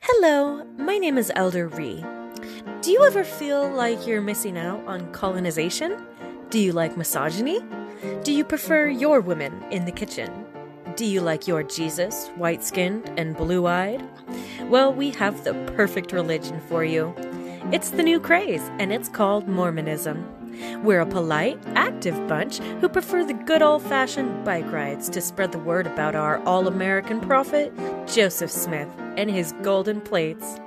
Hello, my name is Elder Ree. Do you ever feel like you're missing out on colonization? Do you like misogyny? Do you prefer your women in the kitchen? Do you like your Jesus, white skinned and blue eyed? Well, we have the perfect religion for you. It's the new craze, and it's called Mormonism. We're a polite, active bunch who prefer the good old fashioned bike rides to spread the word about our all American prophet, Joseph Smith, and his golden plates.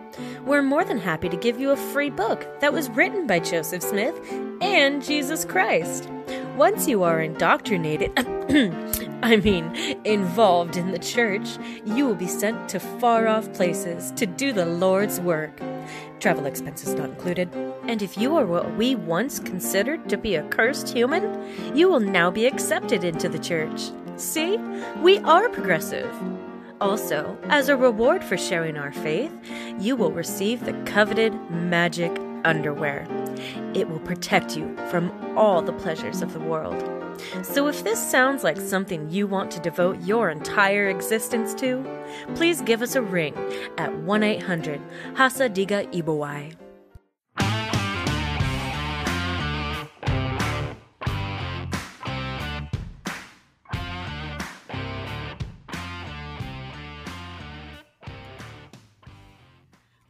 We're more than happy to give you a free book that was written by Joseph Smith and Jesus Christ. Once you are indoctrinated, I mean, involved in the church, you will be sent to far off places to do the Lord's work. Travel expenses not included. And if you are what we once considered to be a cursed human, you will now be accepted into the church. See? We are progressive. Also, as a reward for sharing our faith, you will receive the coveted magic underwear. It will protect you from all the pleasures of the world. So, if this sounds like something you want to devote your entire existence to, please give us a ring at 1 800 Hasa Diga Eebowai.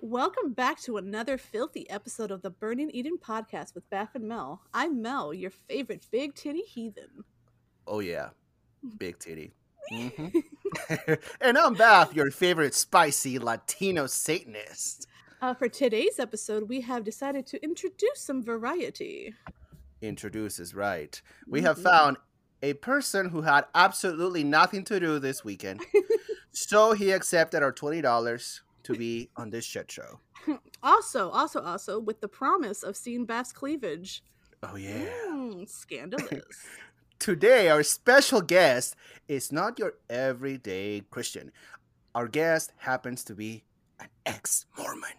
Welcome back to another filthy episode of the Burning Eden podcast with Baph and Mel. I'm Mel, your favorite big titty heathen. Oh yeah, big titty. Mm-hmm. and I'm Baph, your favorite spicy Latino Satanist. Uh, for today's episode, we have decided to introduce some variety. Introduce is right. We have found a person who had absolutely nothing to do this weekend, so he accepted our twenty dollars to be on this shit show. Also, also, also, with the promise of seeing Baph's cleavage. Oh yeah. Mm, scandalous. Today, our special guest is not your everyday Christian. Our guest happens to be an ex Mormon.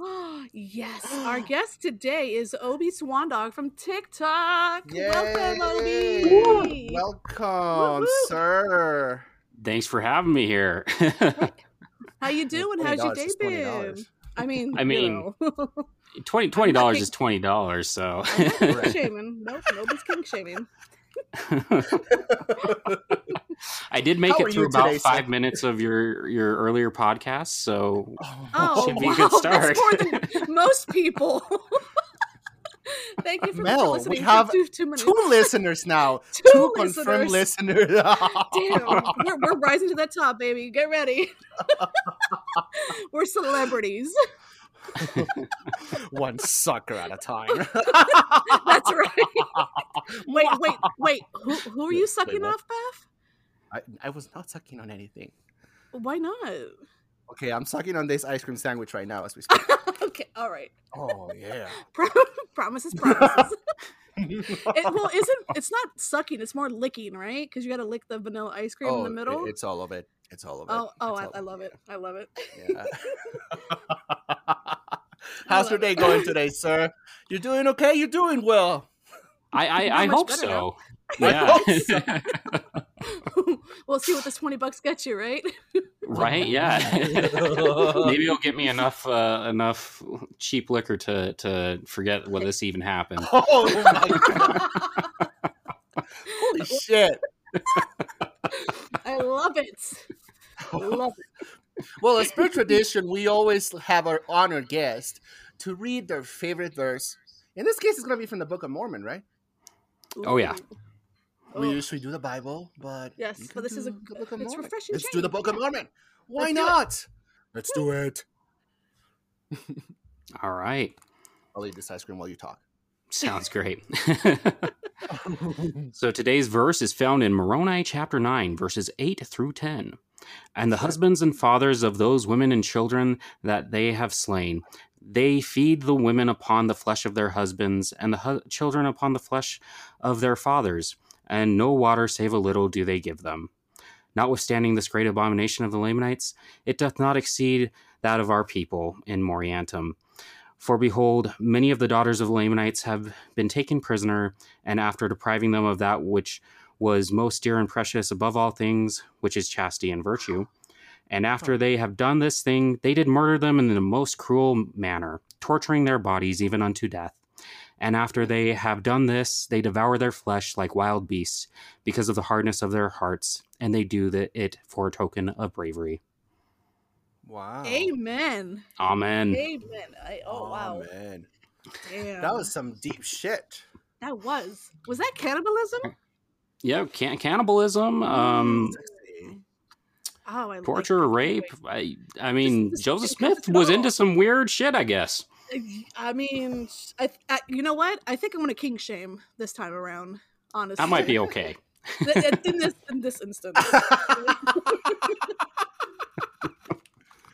Ah, yes, our guest today is Obi Swandog from TikTok. Welcome, Obi. Welcome, Woo-hoo. sir. Thanks for having me here. How you doing? How's your day is been? $20. I mean, I you mean, know. Twenty twenty dollars is twenty dollars, so I'm not kink shaming. Nope, nobody's kink shaming. I did make How it through about today, sir? five minutes of your your earlier podcast, so Oh, Should be a oh, good start. that's more than most people. Thank you for Mel, listening we have two, two. Two listeners now. Two Two confirmed listeners. Damn, we're, we're rising to the top, baby. Get ready. we're celebrities. One sucker at a time. That's right. Wait, wait, wait. Who, who are you sucking what? off, Beth? I, I was not sucking on anything. Why not? Okay, I'm sucking on this ice cream sandwich right now as we speak. okay, all right. oh yeah. Promises, promises. it, well, isn't it's not sucking? It's more licking, right? Because you got to lick the vanilla ice cream in the oh, it- middle. it's all of it. It's all of it. oh, oh, I, I love it. I love it. Yeah. How's your day it. going today, sir? You're doing okay. You're doing well. I I, I hope better so. I Yeah, hope we'll see what this twenty bucks gets you, right? right. Yeah, maybe it'll get me enough uh, enough cheap liquor to to forget what this even happened. Oh my god! Holy shit! I love it. Love it. Well, as per tradition, we always have our honored guest to read their favorite verse. In this case, it's going to be from the Book of Mormon, right? Oh, yeah. Ooh. We usually do the Bible, but Yes, but this is a Book of it's Mormon. refreshing Let's do the. Book of Mormon. Why Let's do not? Let's do it. All right, I'll eat this ice cream while you talk. sounds great. So today's verse is found in Moroni chapter 9, verses 8 through 10. And the husbands and fathers of those women and children that they have slain, they feed the women upon the flesh of their husbands, and the hu- children upon the flesh of their fathers, and no water save a little do they give them. Notwithstanding this great abomination of the Lamanites, it doth not exceed that of our people in Moriantum. For behold, many of the daughters of Lamanites have been taken prisoner, and after depriving them of that which was most dear and precious above all things, which is chastity and virtue, And after they have done this thing, they did murder them in the most cruel manner, torturing their bodies even unto death. And after they have done this, they devour their flesh like wild beasts because of the hardness of their hearts, and they do the, it for a token of bravery. Wow. Amen. Amen. Amen. I, oh, wow. man. Damn. That was some deep shit. That was. Was that cannibalism? Yeah, can- cannibalism, um, Oh, I like torture, that. rape. I, I mean, Joseph Smith was into some weird shit, I guess. I mean, I, I, you know what? I think I'm gonna king shame this time around. Honestly, That might be okay. in, in this in this instance.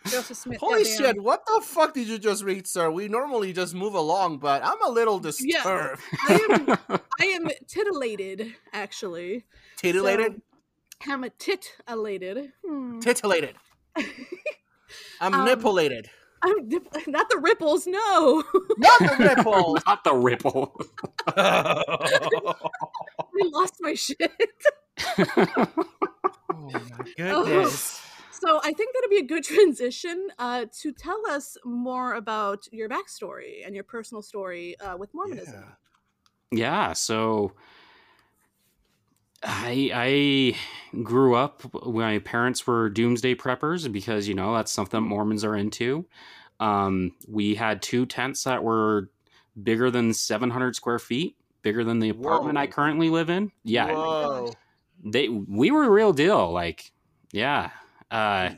Joseph Smith. Holy goddamn. shit, what the fuck did you just read, sir? We normally just move along, but I'm a little Yeah. disturbed. I am I am titillated actually. Titillated? So, I'm a titillated. Hmm. Titillated. I'm Um, nippolated. I'm dip- not the ripples. No, Not the nipple. Not the ripple. I lost my shit. oh my goodness. So I think that'd be a good transition uh, to tell us more about your backstory and your personal story uh, with Mormonism. Yeah. yeah, so I I grew up my parents were doomsday preppers because you know that's something Mormons are into. Um, we had two tents that were bigger than 700 square feet, bigger than the apartment I currently live in. Yeah, Whoa. they we were the real deal. Like, yeah. Uh,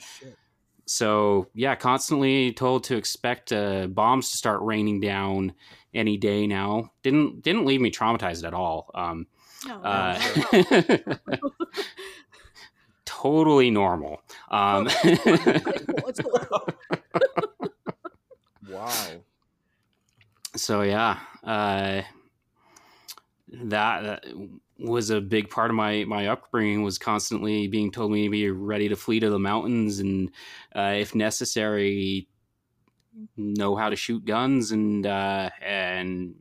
so yeah, constantly told to expect uh, bombs to start raining down any day now. Didn't didn't leave me traumatized at all. Um, No, no, uh, no, no. totally normal. Um, It's cool, it's cool. Wow. so yeah, uh, that, that was a big part of my my upbringing. Was constantly being told me to be ready to flee to the mountains and, uh, if necessary, know how to shoot guns and uh, and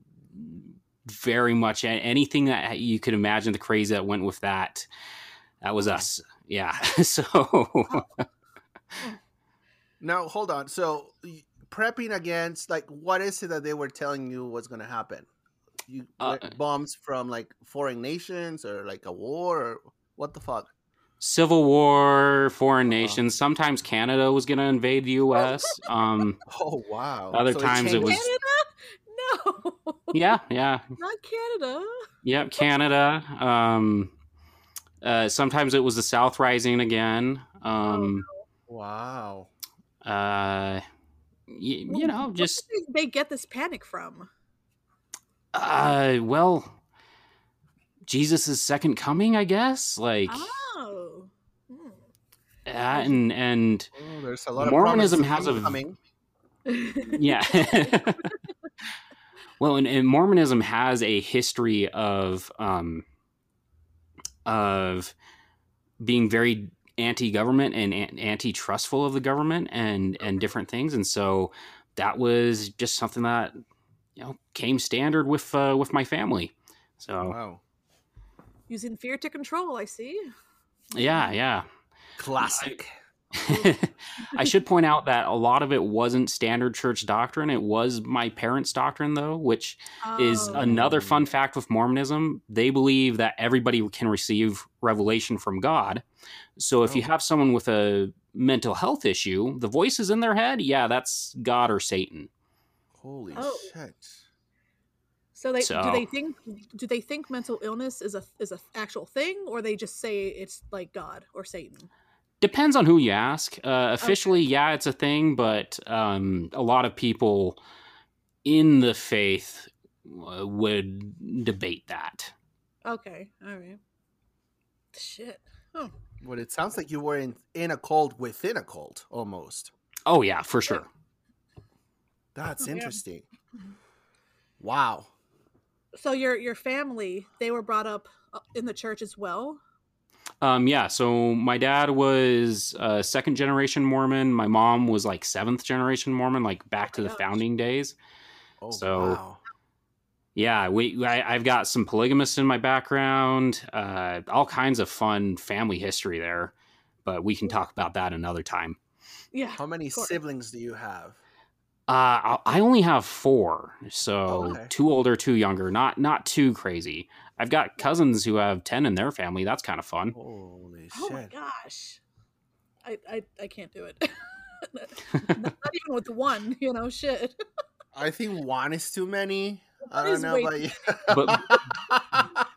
very much anything that you could imagine the craze that went with that. That was us. Yeah. so Now hold on. So prepping against like what is it that they were telling you was going to happen? You Uh, like, bombs from like foreign nations or like a war or what the fuck? Civil War, foreign nations. Sometimes Canada was going to invade the U.S. Um, Oh wow. Other times it changed- was- Canada? No, yeah, yeah, not Canada. yep. Canada. Um, uh, sometimes it was the South rising again. Um, Wow. uh, y- you know, just did they get this panic from? uh, well, Jesus' second coming, I guess. Like Oh, Hmm. that, and and Oh, there's a lot of Mormonism promises has a- coming. yeah. well, and, and Mormonism has a history of um, of being very anti-government and an- anti-trustful of the government and and different things, and so that was just something that you know came standard with uh, with my family. So Wow. Using fear to control. I see. yeah, yeah. Classic. I should point out that a lot of it wasn't standard church doctrine. It was my parents' doctrine, though, which is Oh. another fun fact with Mormonism. They believe that everybody can receive revelation from God. So if you Oh. have someone with a mental health issue, the voices in their head, yeah, that's God or Satan. Holy Oh. shit. So they So- do they think do they think mental illness is a is a actual thing, or they just say it's like God or Satan? Depends on who you ask. Uh, officially, yeah, it's a thing, but um, a lot of people in the faith uh, would debate that. Okay, all right. Shit. Oh, Well, it sounds like you were in, in a cult within a cult almost. Oh, yeah, for sure. That's Oh, yeah. interesting. Wow. so your your family they were brought up uh, in the church as well. Um, yeah, so my dad was uh, second generation Mormon. My mom was like seventh generation Mormon, like back to the founding days. Oh, So- wow. Yeah, we I, I've got some polygamists in my background, uh, all kinds of fun family history there. but we can talk about that another time. Yeah. How many siblings do you have? Uh, I I only have four, so Oh, okay. two older, two younger. Not not too crazy. I've got cousins who have ten in their family. That's kind of fun. Holy shit! Oh my gosh. I, I I can't do it. not, not even with one, you know, shit. I think one is too many. I don't know about you. But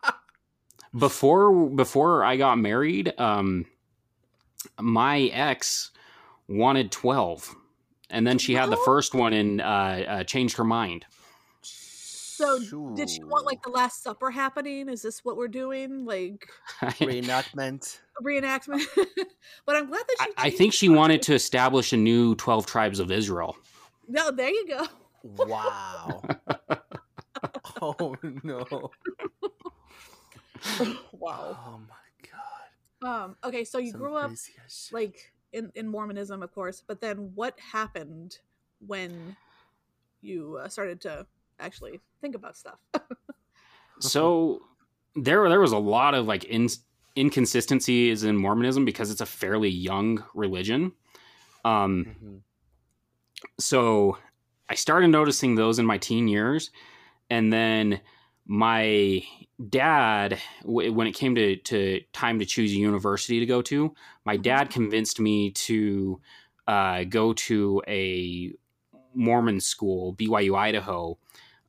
before before I got married, um, my ex wanted twelve, and then she had the first one and uh, uh, changed her mind. So did she want like the Last Supper happening? Is this what we're doing? Like reenactment? reenactment? but I'm glad that I, she. I changed think she wanted to establish a new twelve tribes of Israel. No, there you go. Wow. oh no. Wow. Oh my god. Um. Okay, so you Some grew up shit. like in in Mormonism, of course, but then what happened when you uh, started to actually think about stuff? so there there was a lot of like in, inconsistencies in Mormonism because it's a fairly young religion. Um, Mhm. so I started noticing those in my teen years, and then my dad, w- when it came to, to time to choose a university to go to, my Mhm. dad convinced me to uh, go to a Mormon school, BYU Idaho,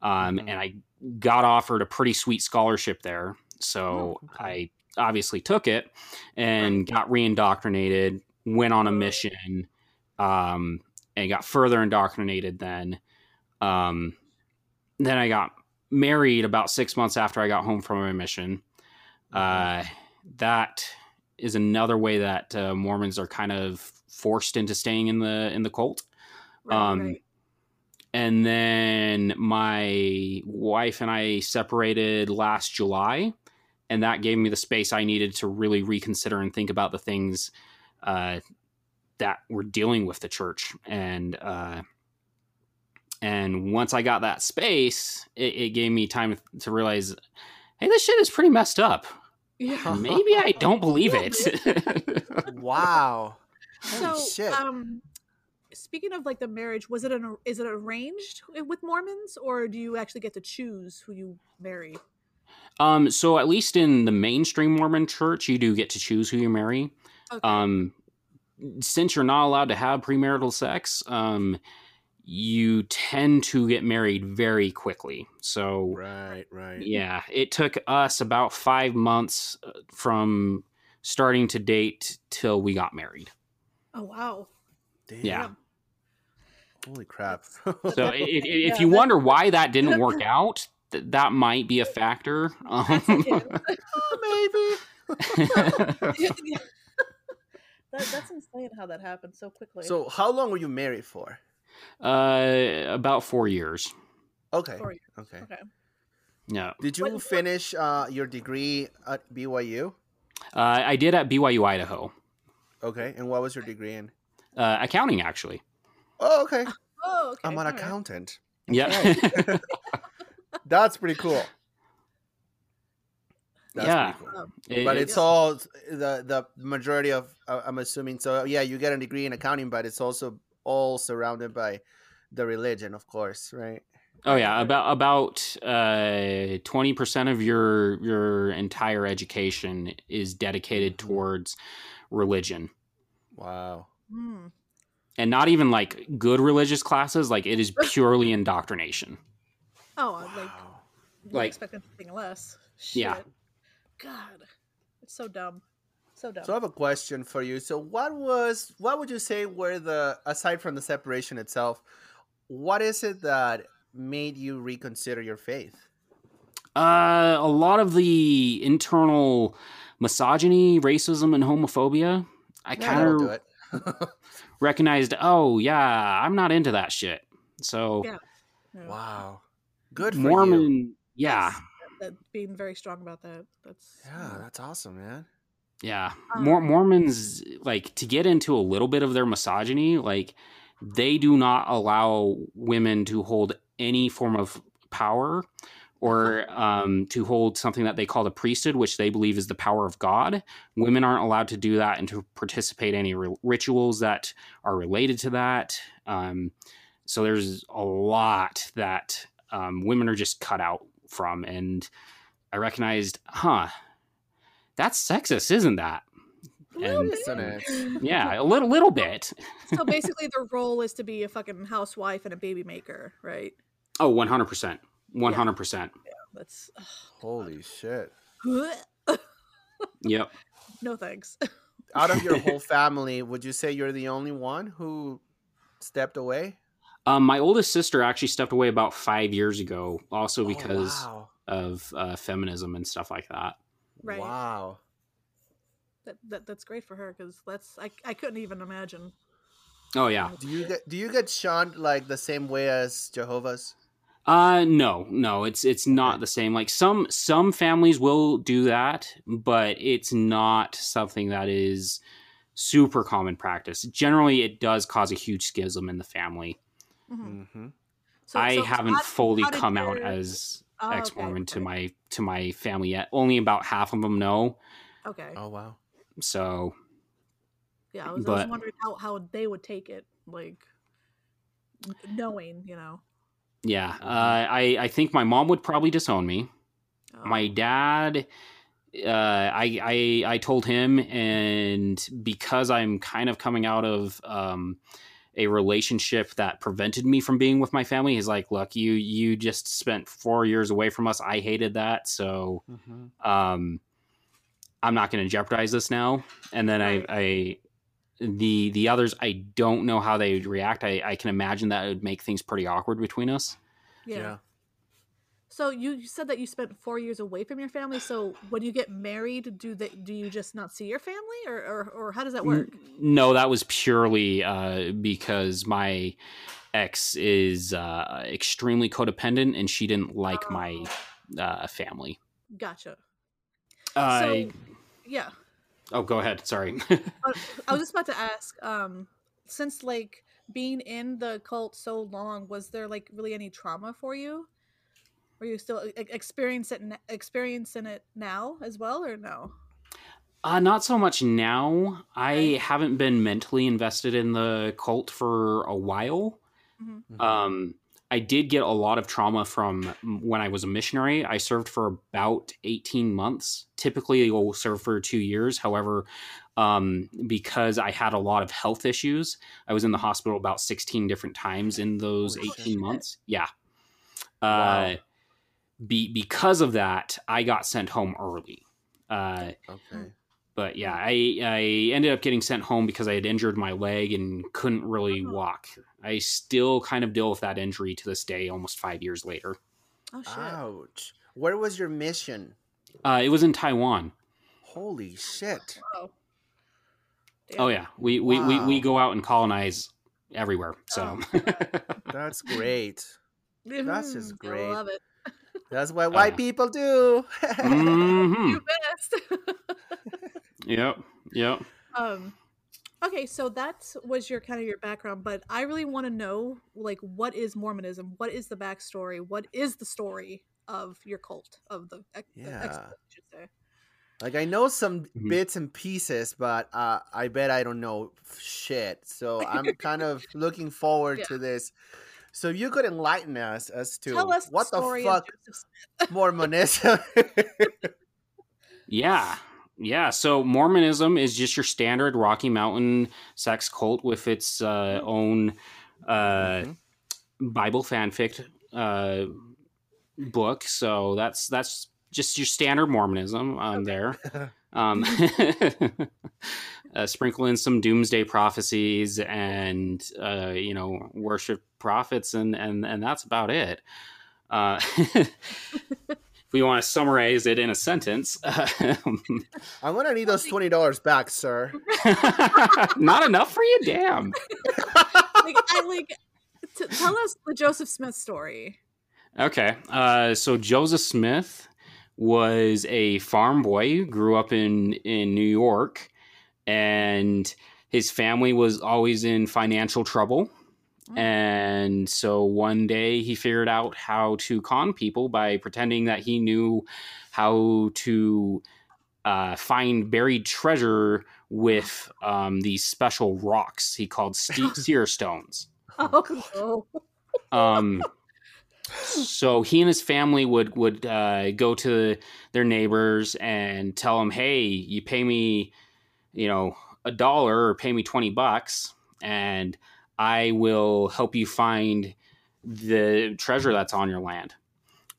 um, Mhm. and I got offered a pretty sweet scholarship there. So Oh, okay. I obviously took it and got reindoctrinated, went on a mission, um, and got further indoctrinated then. Um, then I got married about six months after I got home from my mission. Uh, that is another way that uh, Mormons are kind of forced into staying in the in the cult. Right, Um, right. And then my wife and I separated last July, and that gave me the space I needed to really reconsider and think about the things uh, that were dealing with the church. And uh, and once I got that space, it, it gave me time to realize, hey, this shit is pretty messed up. Yeah. Maybe I don't believe it. Wow. So, shit. um, speaking of like the marriage, was it an is it arranged with Mormons, or do you actually get to choose who you marry? Um, so at least in the mainstream Mormon church, you do get to choose who you marry. Okay. Um, since you're not allowed to have premarital sex, um, you tend to get married very quickly. So right, right. yeah, it took us about five months uh, from starting to date till we got married. oh wow. Damn. Yeah. Holy crap. So i- i- if Yeah, you wonder why that didn't work out, th- that might be a factor. That's Um, okay. Maybe. Yeah. that, that's insane how that happened so quickly. So, how long were you married for? uh, about four years. Okay. Four years. Okay. okay. Yeah, Did you What- what- finish uh, your degree at BYU? uh, I did at BYU Idaho, Okay. And what was your degree in? uh, accounting actually. Oh, okay. Oh, okay. I'm an all right. accountant. Yeah, That's pretty cool. That's Yeah. cool. Um, But it- it's all the the majority of uh, I'm assuming so. Yeah, you get a degree in accounting, but it's also all surrounded by the religion, of course, right? oh yeah, about about uh, twenty percent of your your entire education is dedicated Mhm. towards religion, Wow. hmm. And not even like good religious classes. Like it is purely indoctrination. Oh, like Wow. like Like- expect anything less. Yeah. God, it's so dumb. So dumb. So I have a question for you. So what was what would you say were the aside from the separation itself, what is it that made you reconsider your faith? Uh, a lot of the internal misogyny, racism, and homophobia. I Yeah, kind that'll do of it. recognized. Oh yeah, I'm not into that shit. So Yeah. Yeah. wow. Good for Mormon, you. yeah, that being very strong about that. That's Yeah, that's awesome, man. yeah. Um, Mor- Mormons like to get into a little bit of their misogyny. Like they do not allow women to hold any form of power or um, to hold something that they call the priesthood, which they believe is the power of God. Women aren't allowed to do that and to participate in any ri- rituals that are related to that. Um, so there's a lot that um, women are just cut out from. And I recognized, huh, that's sexist, isn't that? A little And- bit. Yeah, a little little bit. So basically, their role is to be a fucking housewife and a baby maker, right? Oh, 100%. 100%. That's Holy shit. Yep. no thanks. Out of your whole family, would you say you're the only one who stepped away? Um, my oldest sister actually stepped away about five years ago, also Oh, because wow. of uh, feminism and stuff like that. Right. Wow. That, that that's great for her because that's I I couldn't even imagine. Oh yeah. Do you get do you get shunned like the same way as Jehovah's? Uh no, no, it's it's not the same. Like some some families will do that, but it's not something that is super common practice. Generally, it does cause a huge schism in the family. Mhm. Mm-hmm. So, I so haven't how- fully how did come out as Oh, ex-Mormon to okay. my to my family yet. Only about half of them know. Okay. Oh wow. So Yeah, I was, I was wondering how, how they would take it, like knowing, you know. Yeah, uh, I I think my mom would probably disown me. Oh, my dad uh I, I i told him and because i'm kind of coming out of um a relationship that prevented me from being with my family he's like look you you just spent four years away from us i hated that so Mm-hmm. um i'm not going to jeopardize this now and then Right. i i the the others i don't know how they would react i i can imagine that it would make things pretty awkward between us yeah. yeah. So you, you said that you spent four years away from your family. So when you get married, do they do you just not see your family, or or, or how does that work? No, that was purely uh, because my ex is uh, extremely codependent, and she didn't like my uh, family. Gotcha. Uh, Yeah. Oh, go ahead. Sorry. Uh, I was just about to ask. Um, since like being in the cult so long, was there like really any trauma for you? Were you still e- experience it, experiencing it now as well, or no? uh, not so much now. I haven't been mentally invested in the cult for a while. Mhm. Um, I did get a lot of trauma from when I was a missionary. I served for about 18 months. Typically, you'll serve for two years. However, um, because I had a lot of health issues, I was in the hospital about 16 different times in those 18 months. Yeah. Wow. Uh, be, because of that, I got sent home early. Uh, okay. But yeah, I, I ended up getting sent home because I had injured my leg and couldn't really Oh. walk. I still kind of deal with that injury to this day, almost five years later. Oh shit! Ouch. Where was your mission? Uh, it was in Taiwan. Holy shit. Oh. Oh yeah, we we, we, we go out and colonize everywhere. So That's great. That's just Mhm, I great. love it. That's what white Uh, people do. Mhm. You best. Yep. Yep. um okay so that was your kind of your background but i really want to know like what is mormonism what is the backstory what is the story of your cult of the, ex- the Yeah. ex- I should say. Like I know some Mhm. bits and pieces, but uh, I bet I don't know shit. So I'm kind of looking forward Yeah. to this. So you could enlighten us as to tell us what the the fuck Mormonism. Yeah. Yeah. So Mormonism is just your standard Rocky Mountain sex cult with its uh, own uh, Mhm. Bible fanfic uh, book. So that's that's just your standard Mormonism um, there. Um, uh, sprinkle in some doomsday prophecies and uh, you know worship prophets and and and that's about it. If we want to summarize it in a sentence, I'm gonna need those twenty dollars back, sir. not enough for you, damn. like i like t- tell us the joseph smith story Okay. Uh, so Joseph Smith was a farm boy, grew up in, in New York, and his family was always in financial trouble. Mm. And so one day he figured out how to con people by pretending that he knew how to uh, find buried treasure with um, these special rocks he called ste- seer stones. Oh no. Um, so he and his family would would uh, go to their neighbors and tell them, "Hey, you pay me, you know, a dollar or pay me twenty bucks, and I will help you find the treasure that's on your land."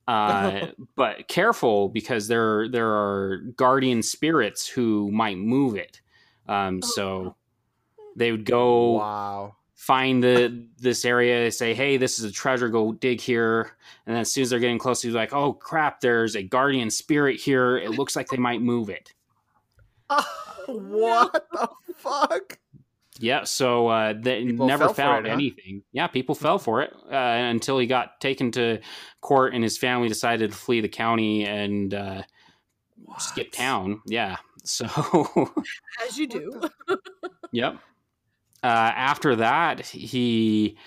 Uh, but careful because there there are guardian spirits who might move it. Um, so they would go Wow. find the this area, They say, "Hey, this is a treasure. Go dig here." And then as soon as they're getting close, he's like, "Oh crap! There's a guardian spirit here. It looks like they might move it." what the fuck? Yeah, so uh, they People never found it, huh? anything. Yeah, people fell for it uh, until he got taken to court, and his family decided to flee the county and uh, skip town. Yeah, so As you do. Yep. Uh, after that, he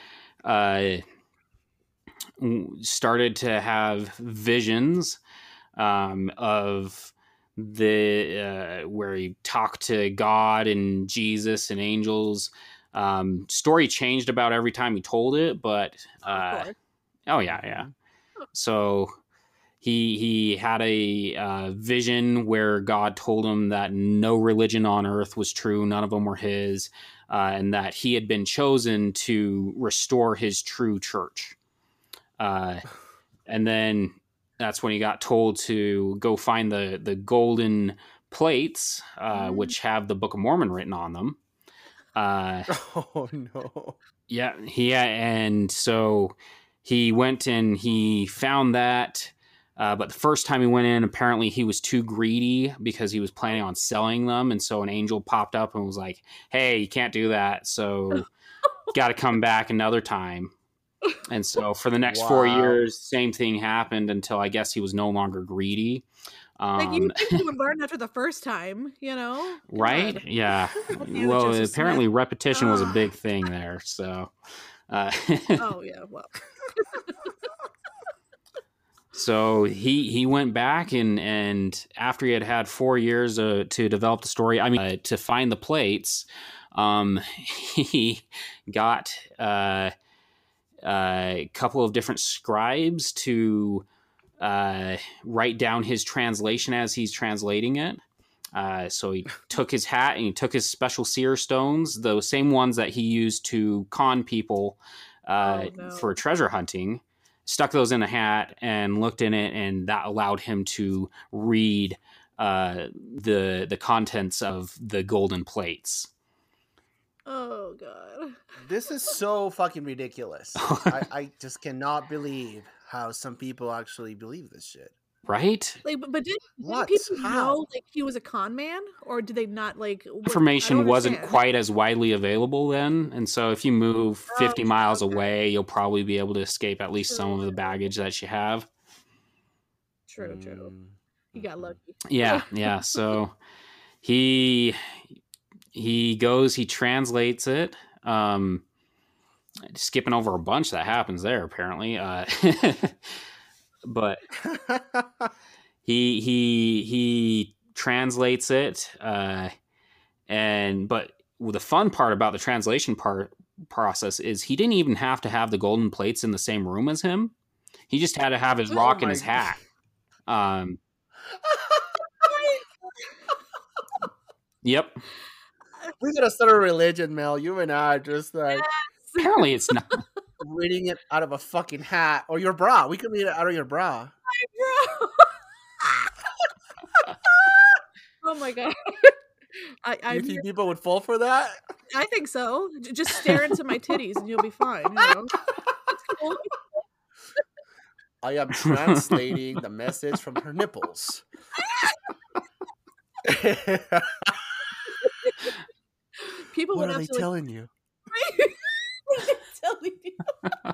uh, started to have visions um, of the uh, where he talked to God and Jesus and angels. Um, story changed about every time he told it, but uh, Oh yeah, yeah. So he he had a uh, vision where God told him that no religion on earth was true, none of them were his, uh, and that he had been chosen to restore his true church. Uh, and then that's when he got told to go find the the golden plates, uh, Mm. which have the Book of Mormon written on them. Uh, Oh no. yeah, yeah, and so he went and he found that. Uh, but the first time he went in, apparently he was too greedy because he was planning on selling them, and so an angel popped up and was like, "Hey, you can't do that. So, got to come back another time." And so for the next four years, same thing happened until I guess he was no longer greedy. like you Um, think you would learn after the first time, you know? Come right? on. Yeah. Well, Joseph apparently Smith. repetition was a Ah. big thing there. So. Uh, Oh yeah, well. So he he went back and and after he had had four years uh, to develop the story, I mean uh, to find the plates, um, he got uh, a couple of different scribes to uh, write down his translation as he's translating it. Uh, so he took his hat and he took his special seer stones, those same ones that he used to con people uh, Oh, no. for treasure hunting stuck those in a hat and looked in it, and that allowed him to read uh, the the contents of the golden plates. Oh god. This is so fucking ridiculous. I, I just cannot believe how some people actually believe this shit. Right? Like, but, but did, did What? people How? know like he was a con man, or did they not like? what- Information wasn't quite as widely available then, and so if you move Oh, 50 miles okay. away, you'll probably be able to escape at least some of the baggage that you have. True, true. Mm, You got mhm. lucky. yeah yeah so he he goes he translates it um skipping over a bunch that happens there apparently uh but he he he translates it uh and but the fun part about the translation part process is he didn't even have to have the golden plates in the same room as him. He just had to have his Oh rock in my his hat. Um yep we gotta start a religion, Mel. You and I are just like apparently it's not reading it out of a fucking hat or your bra. We could read it out of your bra. oh my god. I I, you think people would fall for that? I think so. J- Just stare into my titties and you'll be fine. You know? Cool. I am translating the message from her nipples. People what would are they telling you? telling you.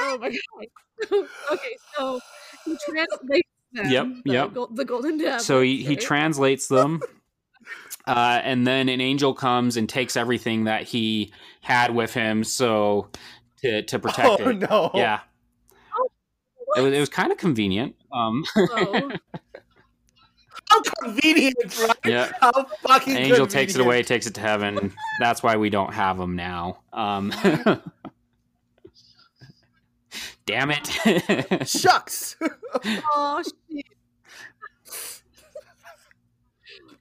oh my god. okay, so he translates them. Yep, the, yep. gol- the golden tablets. so he, he translates them Uh, and then an angel comes and takes everything that he had with him, so to to protect oh it. no! Yeah, it was, it was kind of convenient. Um, Oh, How convenient, right? yeah, How fucking angel takes it away, takes it to heaven. That's why we don't have them now. Um, damn it! Shucks. oh shit.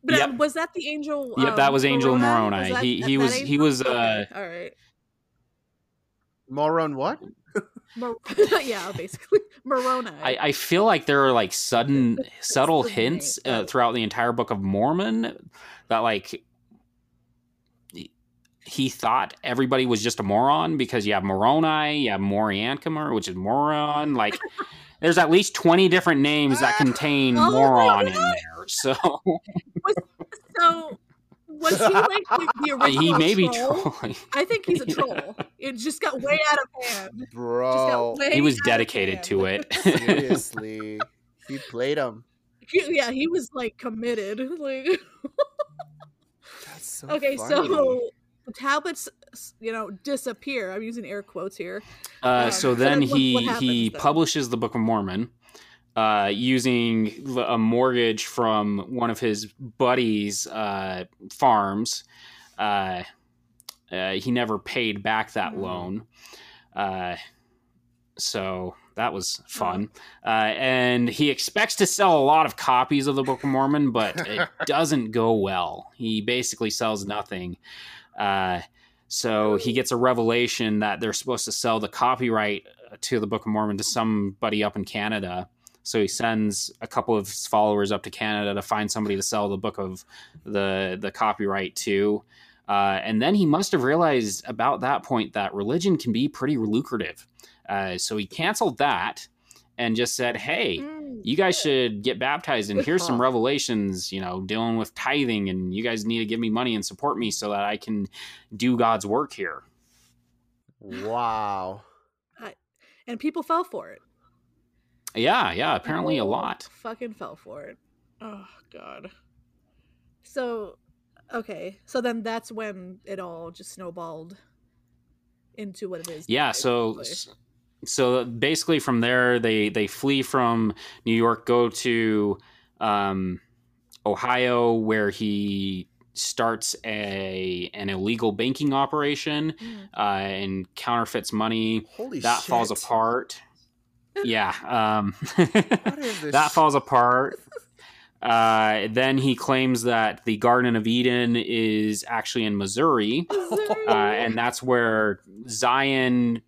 But Yep. um, was that the angel? Yep, that um, was Angel Moroni? Moroni. that- He- he that was- he was, uh, all right. Moron, what? Mor- yeah, basically Moroni. I, I feel like there are like sudden, subtle hints uh, throughout the entire Book of Mormon that like he- thought everybody was just a moron because you have Moroni, you have Moriancumer, which is moron. Like there's at least twenty different names that contain Oh moron in there. So so was he like the, the original he may be troll? trolling. I think he's a troll. It just got way out of hand. Just got Bro. way He was out dedicated to it. Seriously. he played him. He- yeah, he was like committed. Like That's so okay, funny. so the tablets, you know, disappear. I'm using air quotes here. Uh, Um, so so then then what- he what happens he then? publishes the Book of Mormon uh, using a mortgage from one of his buddies' uh, farms. Uh, uh, he never paid back that Mm. loan, uh, so that was fun. Uh, and he expects to sell a lot of copies of the Book of Mormon, but it doesn't go well. He basically sells nothing. Uh, so he gets a revelation that they're supposed to sell the copyright to the Book of Mormon to somebody up in Canada. So he sends a couple of his followers up to Canada to find somebody to sell the book of the the copyright to. Uh, and then he must have realized about that point that religion can be pretty lucrative. Uh, so he canceled that and just said, "Hey, Mm. you guys should get baptized and here's some revelations you know dealing with tithing and you guys need to give me money and support me so that i can do god's work here Wow. And people fell for it. Yeah yeah apparently a lot Fucking fell for it. Oh god. So, okay. So then that's when it all just snowballed into what it is. yeah now, so basically. so basically from there they they flee from new york go to um ohio where he starts a an illegal banking operation Mm. uh and counterfeits money Holy that shit. falls apart yeah um What is this? that falls apart. Uh, then he claims that the Garden of Eden is actually in Missouri, Missouri. uh, and that's where Zion,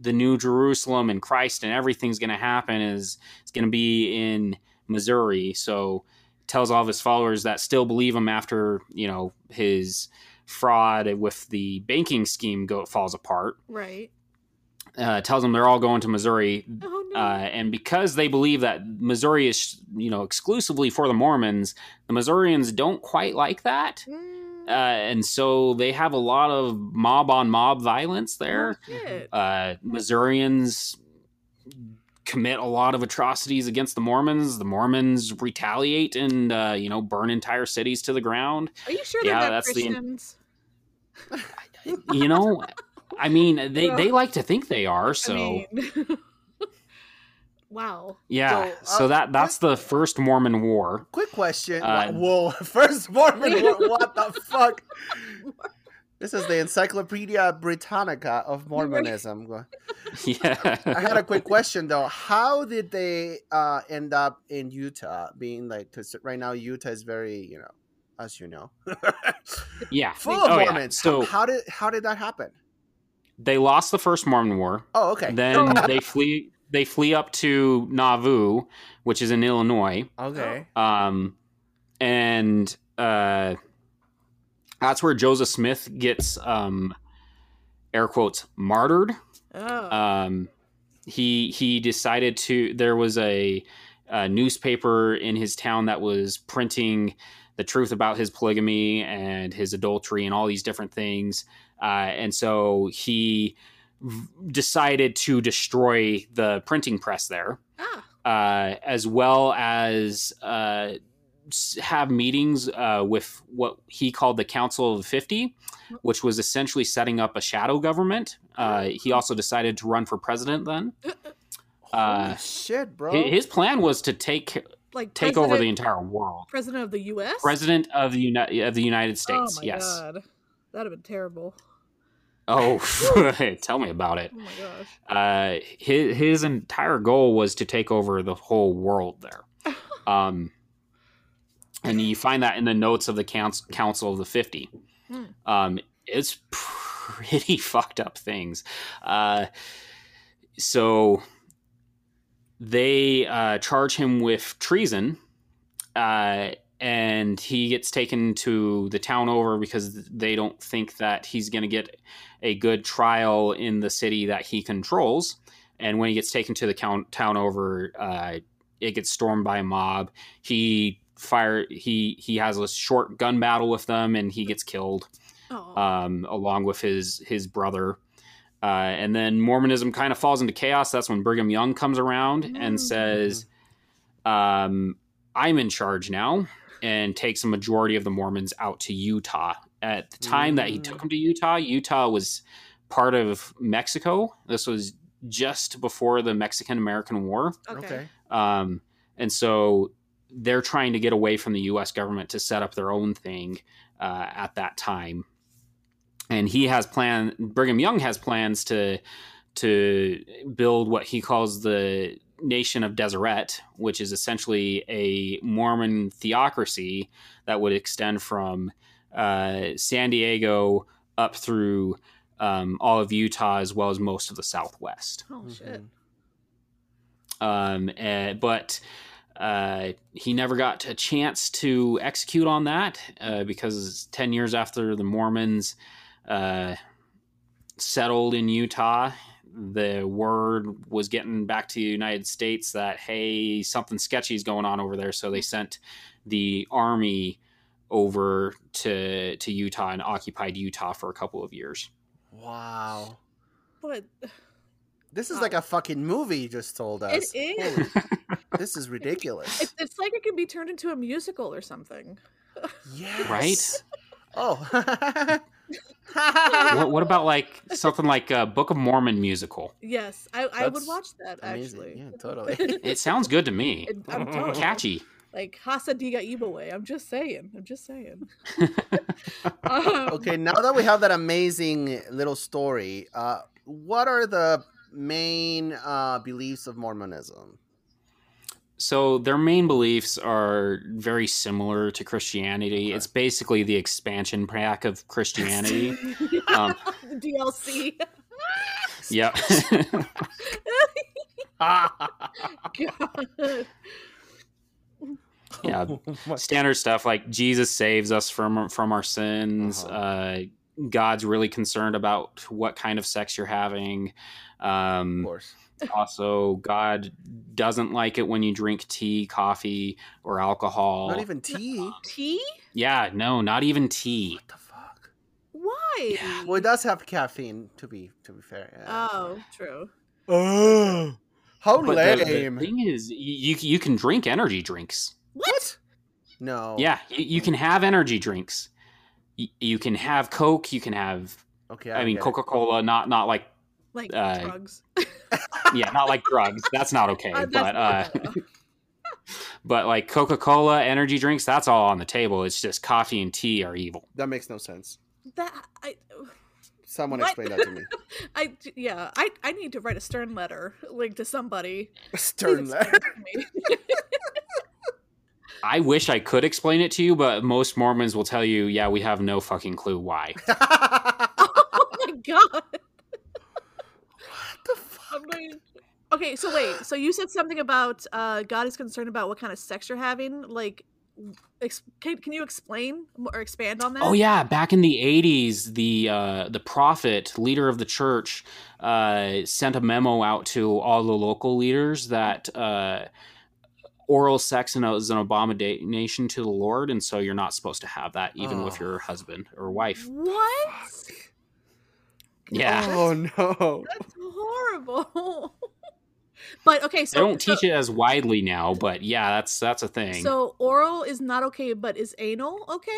the New Jerusalem, and Christ and everything's going to happen. Is it's going to be in Missouri. So tells all of his followers that still believe him after you know his fraud with the banking scheme go falls apart. right. Uh, tells them they're all going to Missouri Oh no. uh, and because they believe that Missouri is, you know, exclusively for the Mormons, the Missourians don't quite like that, Mm. uh, and so they have a lot of mob on mob violence there. Oh. Uh, Missourians commit a lot of atrocities against the Mormons. The Mormons retaliate and uh, you know burn entire cities to the ground. Are you sure yeah, they're not that's the- Christians? You know, I mean, they they like to think they are. So I mean, wow. yeah, So, so uh, that that's the first Mormon War. Quick question. Uh, Whoa, first Mormon. War, what the fuck? This is the Encyclopedia Britannica of Mormonism. Yeah. I had a quick question though. How did they uh, end up in Utah? Being like, because right now Utah is very, you know, as you know, yeah. full of Oh, yeah. Mormons. So how did how did that happen? They lost the first Mormon War. Oh, okay. Then they flee. They flee up to Nauvoo, which is in Illinois, okay. um, and uh, that's where Joseph Smith gets um, air quotes martyred. Oh. um, he he decided to there was a, a newspaper in his town that was printing the truth about his polygamy and his adultery and all these different things uh, and so he v- decided to destroy the printing press there ah. uh, as well as uh, have meetings uh, with what he called the Council of 50, which was essentially setting up a shadow government. Uh, he also decided to run for president then. Uh, Holy shit, bro. His plan was to take Like take over the entire world. president of the U.S. President of the Uni- of the United Oh States. my yes. god, that'd have been terrible. Oh, tell me about it. Oh my gosh. Uh, his his entire goal was to take over the whole world there. Um, and you find that in the notes of the council, council of the 50 Hmm. um, it's pretty fucked up things uh, so they uh, charge him with treason uh, and he gets taken to the town over because they don't think that he's going to get a good trial in the city that he controls and when he gets taken to the town over uh, it gets stormed by a mob he fire he he has a short gun battle with them and he gets killed um, along with his his brother. Uh, and then Mormonism kind of falls into chaos. That's when Brigham Young comes around and Mm. says, um, "I'm in charge now," and takes a majority of the Mormons out to Utah. At the time that he Mm. took them to Utah, Utah was part of Mexico. This was just before the Mexican American War. okay. okay. Um, and so they're trying to get away from the U.S. government to set up their own thing uh, at that time. And he has plan. Brigham Young has plans to to build what he calls the Nation of Deseret, which is essentially a Mormon theocracy that would extend from uh, San Diego up through um, all of Utah as well as most of the Southwest Oh shit. Mhm. um, eh, but uh, he never got a chance to execute on that uh, because 10 years after the Mormons uh, settled in Utah, the word was getting back to the United States that, hey, something sketchy is going on over there. So they sent the army over to, to Utah and occupied Utah for a couple of years. Wow. But This is Wow. like a fucking movie you just told us. is. Holy- this is ridiculous. It's, it's like it could be turned into a musical or something. yes. Right? Oh. what, what about like something like a Book of Mormon musical? Yes, I, I would watch that Amazing. actually. Yeah, totally. It sounds good to me. It- I'm telling Catchy. like Hasa Diga Eebowai. I'm just saying. I'm just saying. Um, okay, now that we have that amazing little story, uh, what are the main uh, beliefs of Mormonism? So their main beliefs are very similar to Christianity. Okay. It's basically the expansion pack of Christianity. um, DLC. yep. God. Yeah. Standard stuff like Jesus saves us from from our sins. Uh-huh. uh God's really concerned about what kind of sex you're having. of Um, course. Also, God doesn't like it when you drink tea, coffee, or alcohol. Not even tea. Tea? yeah, no, not even tea. What the fuck? Why? Yeah. Well, it does have caffeine. To be to be fair. Yeah. Oh, true. Oh, how But the, the lame! thing is, you you can drink energy drinks. What? no. Yeah, you, you can have energy drinks. You, you can have Coke. You can have, Okay. I, mean. Coca Cola. Not not like Like Uh, drugs. yeah, not like drugs. That's not okay. Uh, that's but uh, not- but like Coca Cola, energy drinks. That's all on the table. It's just coffee and tea are evil. That makes no sense. that I Someone What? explain that to me. I yeah, I I need to write a stern letter like to somebody. Please Stern letter. it to me. I wish I could explain it to you, but most Mormons will tell you, yeah, we have no fucking clue why. oh my god. the fuck? I mean, okay, so wait. So you said something about uh, God is concerned about what kind of sex you're having. Like, ex- can, can you explain or expand on that? Oh yeah, back in the '80s, the uh, the prophet, leader of the church, uh, sent a memo out to all the local leaders that uh, oral sex is an abomination to the Lord, and so you're not supposed to have that, even with Oh. your husband or wife. What? Yeah. Oh no. That's horrible. But okay, so they don't so, teach it as widely now, but yeah, that's that's a thing. So oral is not okay, but is anal okay?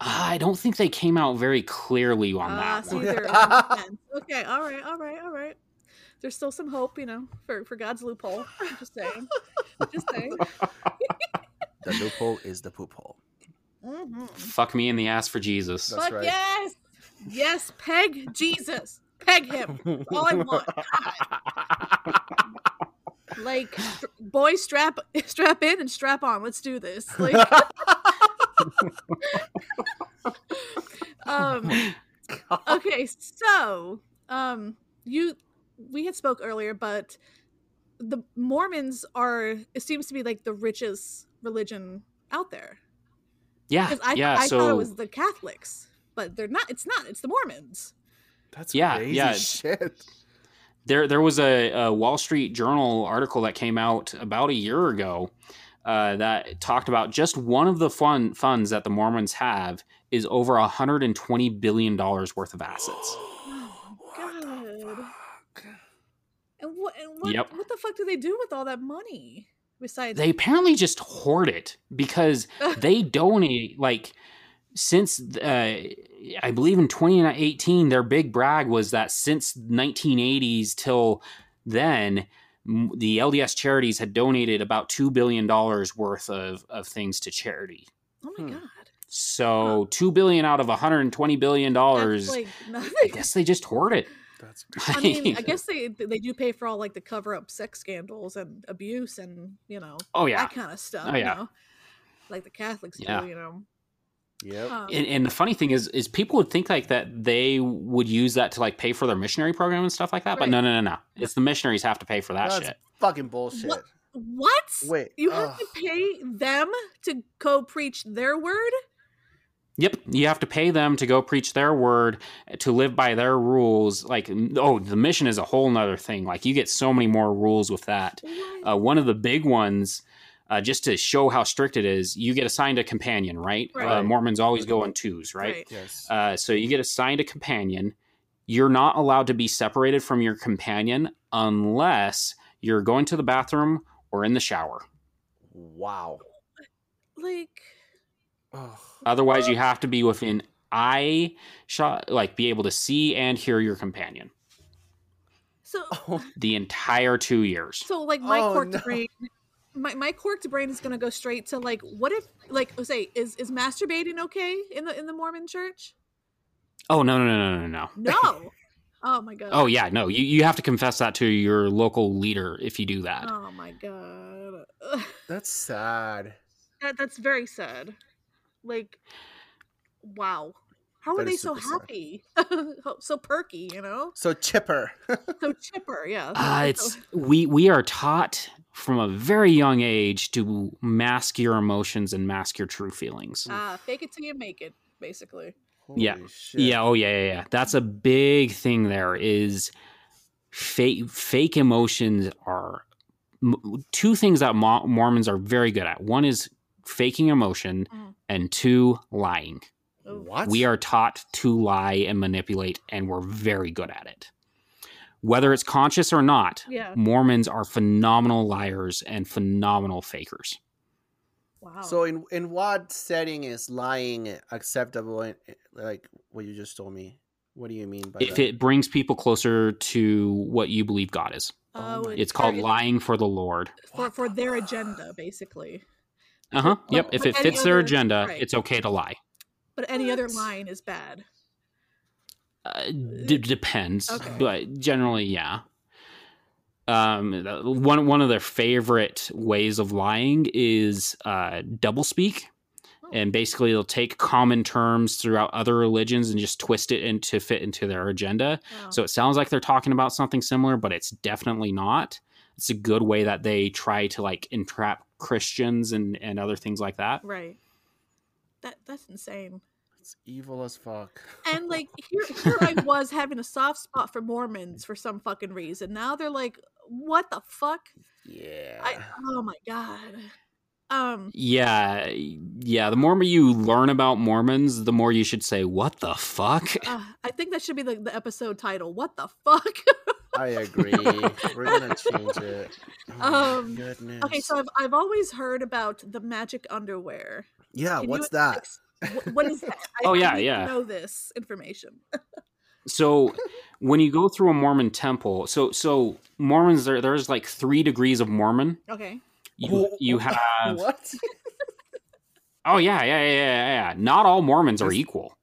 Ah, I don't think they came out very clearly on Ah, that see, one. there it depends. Okay, all right, all right, all right. There's still some hope, you know, for for God's loophole. Just saying. Just saying. The loophole is the poop hole. Mhm. Fuck me in the ass for Jesus. That's Fuck right. yes, yes, peg Jesus, peg him. All I want. Like, str- boys, strap strap in and strap on. Let's do this. Like, um, okay, so um, you we had spoke earlier, but the Mormons are it seems to be like the richest religion out there yeah, I, yeah. I so thought it was the Catholics, but they're not. It's not. It's the Mormons. That's Yeah, crazy yeah. shit. there there was a, a Wall Street Journal article that came out about a year ago uh, that talked about just one of the fun funds that the Mormons have is over 120 billion dollars worth of assets. God. And what? And what? Yep. What the fuck do they do with all that money? Besides, They apparently just hoard it because they donate like since uh, I believe in 2018 their big brag was that since 1980s till then the LDS charities had donated about 2 billion dollars worth of of things to charity. oh my Hmm. god, So 2 billion out of 120 billion dollars. like. I guess they just hoard it. That's I mean, I guess they they do pay for all like the cover up sex scandals and abuse and you know Oh yeah. that kind of stuff. Oh, yeah. you know? like the Catholics Yeah. do. You know, yep. Um, And, and the funny thing is, is people would think like that they would use that to like pay for their missionary program and stuff like that. But no, no, no, no. It's the missionaries have to pay for that That's shit. fucking bullshit. What? what? Wait, you have ugh. to pay them to go preach their word. Yep, you have to pay them to go preach their word, to live by their rules. Like, oh, the mission is a whole nother thing. Like, you get so many more rules with that. Uh, one of the big ones, uh, just to show how strict it is, you get assigned a companion, right? Uh, Mormons always go in twos, right? Yes. Uh, so you get assigned a companion. You're not allowed to be separated from your companion unless you're going to the bathroom or in the shower. wow. Like, Ugh. Otherwise, you have to be within eye shot, like be able to see and hear your companion so Oh, the entire two years. so like my Oh, corked no. brain. My, my corked brain is gonna go straight to like what if like oh, say is is masturbating okay in the in the Mormon church? Oh no no no no no no. No. oh my god. Oh yeah, no. You you have to confess that to your local leader if you do that. Oh my god. Ugh. that's sad. That that's very sad. Like, wow. How are they so happy? so perky, you know? So chipper. So chipper, yeah. Uh, it's we we are taught from a very young age to mask your emotions and mask your true feelings. Ah, fake it till you make it, basically. Yeah. Shit. Yeah, oh yeah, yeah, yeah. That's a big thing. There is fake fake emotions are m- two things that Mo- Mormons are very good at. One is faking emotion, Mm. and two lying. What? We are taught to lie and manipulate, and we're very good at it. Whether it's conscious or not, Yeah. Mormons are phenomenal liars and phenomenal fakers. Wow. So in in what setting is lying acceptable? in- Like what you just told me. What do you mean by If that? it brings people closer to what you believe God is, Oh, my it's called lying for the Lord. for for their agenda, basically. Uh huh. But- Yep. If it any fits their agenda, right. it's okay to lie. But any other What? line is bad. Uh, d- depends, Okay. but generally, yeah. Um, one one of their favorite ways of lying is uh, doublespeak, Oh. and basically they'll take common terms throughout other religions and just twist it into fit into their agenda. Wow. So it sounds like they're talking about something similar, but it's definitely not. It's a good way that they try to like entrap Christians and and other things like that. right. That that's insane. It's evil as fuck. And like here, here I was having a soft spot for Mormons for some fucking reason. Now they're like, what the fuck? yeah. I oh my god. Um Yeah, yeah. The more you learn about Mormons, the more you should say, "What the fuck?" uh, I think that should be the, the episode title. What the fuck? I agree. We're gonna change it. Oh Um, goodness. Okay, so I've I've always heard about the magic underwear. yeah, Can you what's that? ex- wh- What is that? I, Oh, I yeah, need to yeah. Know this information. So when you go through a Mormon temple, so so Mormons there there's like three degrees of Mormon. Okay. You you have what? oh yeah yeah yeah yeah yeah. Not all Mormons are equal.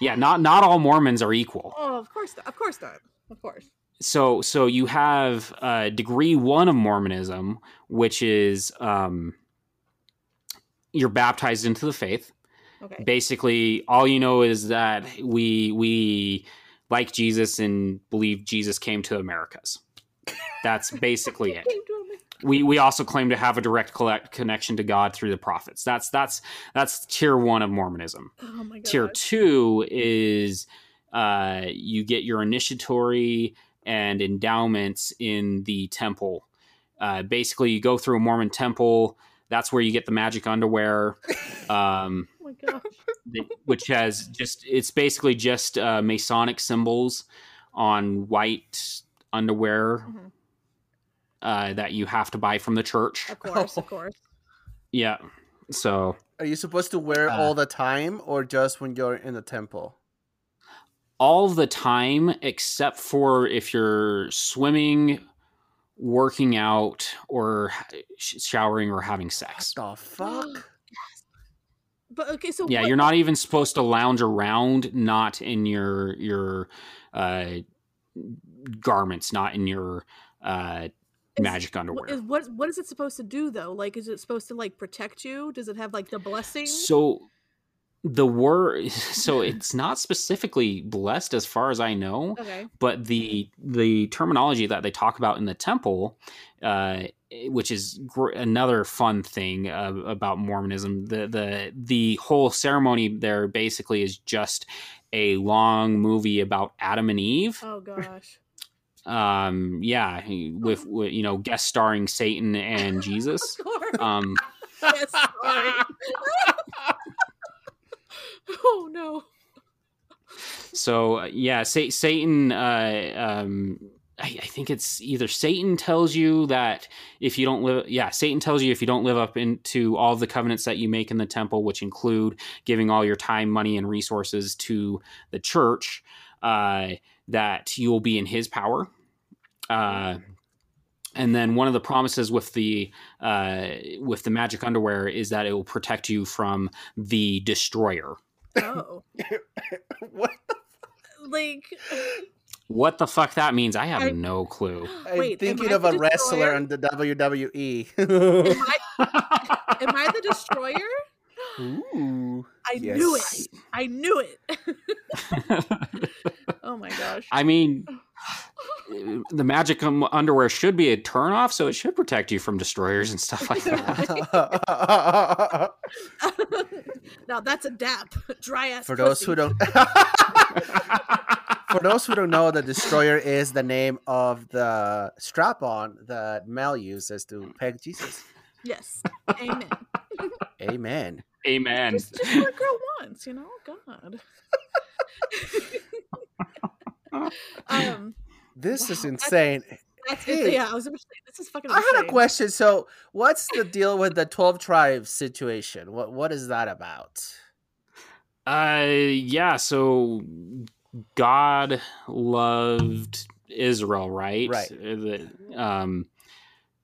Yeah, not not all Mormons are equal. Oh, of course, not. of course not. Of course. So so you have uh, degree one of Mormonism, which is um, you're baptized into the faith. Okay. basically all you know is that we we like Jesus and believe Jesus came to Americas. That's basically it. We we also claim to have a direct collect connection to God through the prophets. That's that's that's tier 1 of Mormonism. Oh my god. Tier 2 is uh you get your initiatory and endowments in the temple. Uh basically you go through a Mormon temple, that's where you get the magic underwear. Um Oh my gosh. that- which has just it's basically just uh, Masonic symbols on white underwear Mhm. uh, that you have to buy from the church. Of course, of course. Yeah. So Are you supposed to wear Uh, all the time or just when you're in the temple? all the time except for if you're swimming, working out, or sh- showering or having sex. The fuck? But okay, so Yeah, what- you're not even supposed to lounge around not in your your uh, garments, not in your uh, is- magic underwear. What is, what what is it supposed to do though? Like, is it supposed to like protect you? Does it have like the blessing? So the word so it's not specifically blessed as far as I know, okay. but the the terminology that they talk about in the temple uh which is gr- another fun thing uh, about Mormonism. The the the whole ceremony there basically is just a long movie about Adam and Eve. Oh gosh. Um, yeah, with, with you know guest starring Satan and Jesus. Um, Yes. oh no. So uh, yeah, Sa- Satan. Uh, um, I, I think it's either Satan tells you that if you don't live, yeah, Satan tells you if you don't live up into all the covenants that you make in the temple, which include giving all your time, money, and resources to the church, uh, that you will be in His power. Uh, and then one of the promises with the uh, with the magic underwear is that it will protect you from the destroyer. Oh. what? Like What the fuck that means, I have I- no clue. I'm Wait, thinking of a wrestler destroyer? on the. WWE. am I am I the destroyer? Ooh. I knew it. I knew it. oh my gosh. I mean, the magic um, underwear should be a turnoff, so it should protect you from destroyers and stuff like that. Now that's a dap. Dry ass. For those pussy. who don't For those who don't know, the destroyer is the name of the strap on that Mel uses to peg Jesus. Yes. Amen. Amen. Amen. just, just what a girl wants, you know? God. um This is insane. that's Hey. yeah, I was this is fucking I had a question. So, what's the deal with the 12 tribes situation? What what is that about? Uh, yeah. So God loved Israel, right? Right. Uh, the- Um,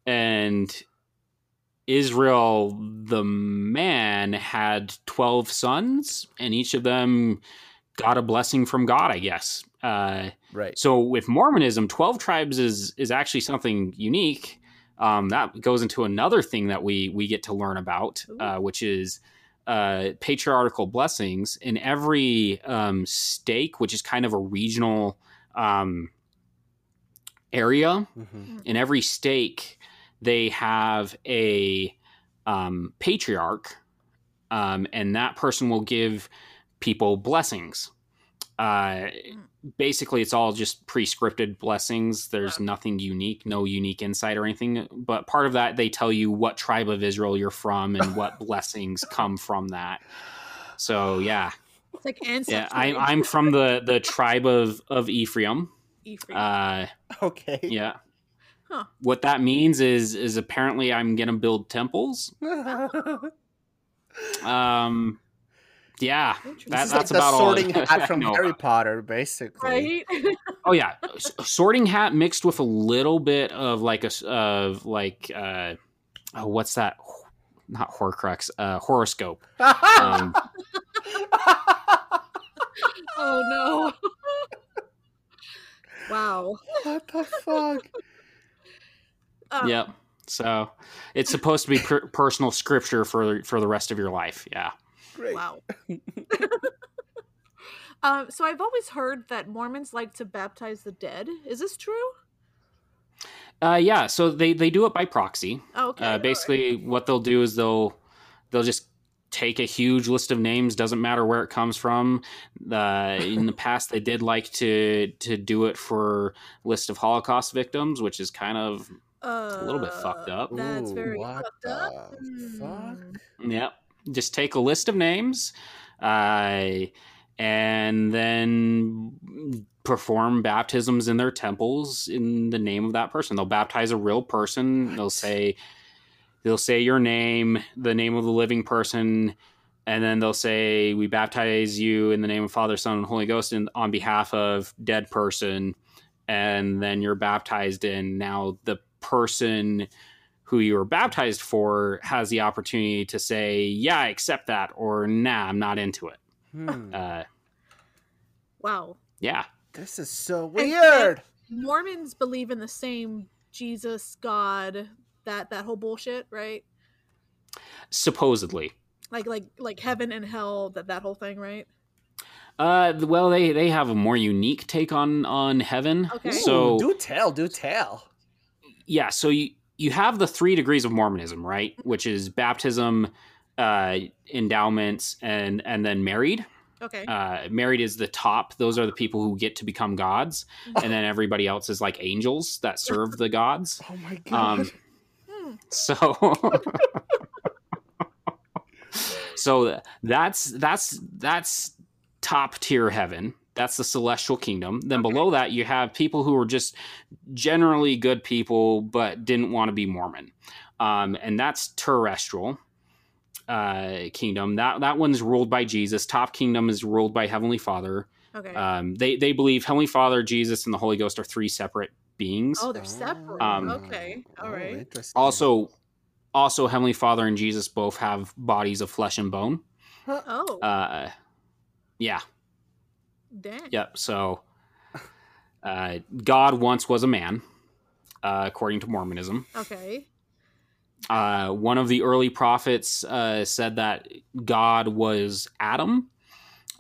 and Israel, the man, had twelve sons, and each of them got a blessing from God, I guess. Uh, Right. so with Mormonism, twelve tribes is is actually something unique. Um, that goes into another thing that we we get to learn about, uh, which is uh, patriarchal blessings in every um, stake, which is kind of a regional um, area. hmm In every stake, they have a um, patriarch, um, and that person will give people blessings. Uh, basically, it's all just pre-scripted blessings. There's nothing unique, no unique insight or anything. But part of that, they tell you what tribe of Israel you're from and what blessings come from that. So yeah, It's like ancestry. Yeah, I'm I'm from the the tribe of of Ephraim. Ephraim. Uh, Okay. yeah. Huh. What that means is is apparently I'm gonna build temples. Um, yeah, Interesting. that, this is like that's the about all. sorting I hat from know Harry. Potter, basically. right? Oh yeah, S- sorting hat mixed with a little bit of like a of like uh, oh, what's that? Not Horcrux, uh, horoscope. Um, oh no. wow. what the fuck? Um, yep. So it's supposed to be per- personal scripture for for the rest of your life. Yeah. Great. Wow. um, so I've always heard that Mormons like to baptize the dead. Is this true? Uh, yeah. So they they do it by proxy. Oh, okay. all Uh, right. basically, what they'll do is they'll they'll just take a huge list of names. Doesn't matter where it comes from. Uh, in the past, they did like to to do it for list of Holocaust victims, which is kind of a little bit fucked up. That's Ooh, very what fucked the up. fuck? Hmm. Just take a list of names, uh, and then perform baptisms in their temples in the name of that person. They'll baptize a real person. They'll say they'll say your name, the name of the living person, and then they'll say we baptize you in the name of Father, Son, and Holy Ghost in, on behalf of dead person, and then you're baptized in. Now the person who you were baptized for has the opportunity to say, "Yeah, I accept that," or "Nah, I'm not into it." Hmm. Uh, Wow. yeah, This is so weird. Mormons believe in the same Jesus, God, that that whole bullshit, right? supposedly. Like like like heaven and hell, that that whole thing, right? Uh, well, they they have a more unique take on on heaven. Okay. So do tell, do tell. yeah, so you you have the three degrees of Mormonism, right? Which is baptism, uh, endowments, and and then married. Okay. Uh, married is the top; those are the people who get to become gods, and then everybody else is like angels that serve the gods. Oh my god. Um, Hmm. so so that's that's that's top tier heaven that's the celestial kingdom then Okay. below that you have people who are just generally good people but didn't want to be mormon um, and that's terrestrial uh, kingdom that that one's ruled by jesus top kingdom is ruled by heavenly father Okay. um, they they believe heavenly father jesus and the holy ghost are three separate beings oh, they're separate. um, okay. All right. Oh, interesting. also also heavenly father and jesus both have bodies of flesh and bone Oh, uh yeah dang. yep so uh god once was a man uh according to mormonism Okay. uh one of the early prophets uh said that god was adam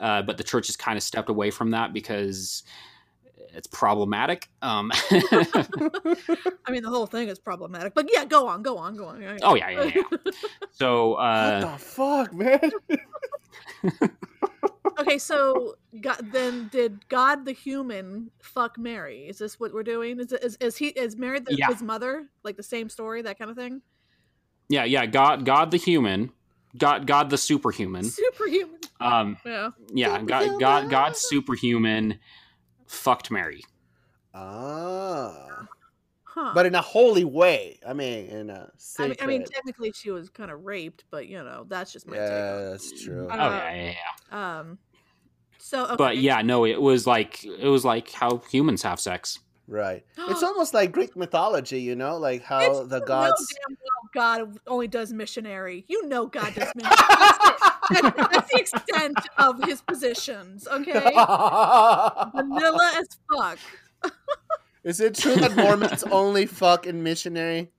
uh but the church has kind of stepped away from that because it's problematic um I mean, the whole thing is problematic, but yeah, go on, go on, go on. oh yeah yeah yeah so uh what the fuck, man? okay, so God, then did God the human fuck Mary? Is this what we're doing? Is is, is he is Mary the, Yeah. his mother? Like the same story, that kind of thing? Yeah, yeah, God God the human, God God the superhuman. Superhuman. Um Yeah. yeah, God God God superhuman fucked Mary. Ah. Huh. But in a holy way. I mean, in a I mean, sacred. I mean, technically she was kind of raped, but you know, that's just my yeah, take. that's true. Uh, Oh yeah, yeah, yeah. Um. So, okay. But yeah, no, it was like it was like how humans have sex. Right. It's almost like Greek mythology, you know, like how It's- the you gods. know damn well God only does missionary. You know God does missionary. That's, it. That- that's the extent of his positions. Okay, vanilla as fuck. Is it true that Mormons only fuck in missionary?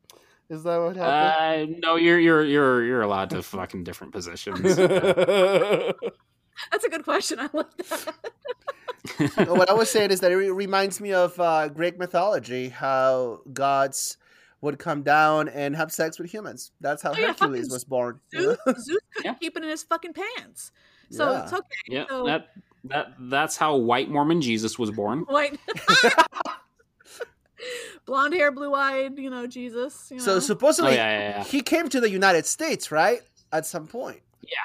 Is that what happened? Uh no, you're you're you're you're allowed to fuck in different positions. That's a good question. I like that. What I was saying is that it reminds me of uh, Greek mythology, how gods would come down and have sex with humans. That's how Oh, yeah, Hercules was born. Zeus, Zeus couldn't Yeah. keep it in his fucking pants, so Yeah. it's okay. yeah, So- that that that's how white Mormon Jesus was born. Wait. Blonde hair, blue eyed, you know, Jesus. You know. So supposedly Oh, yeah, yeah, yeah. he came to the United States, right? At some point. Yeah,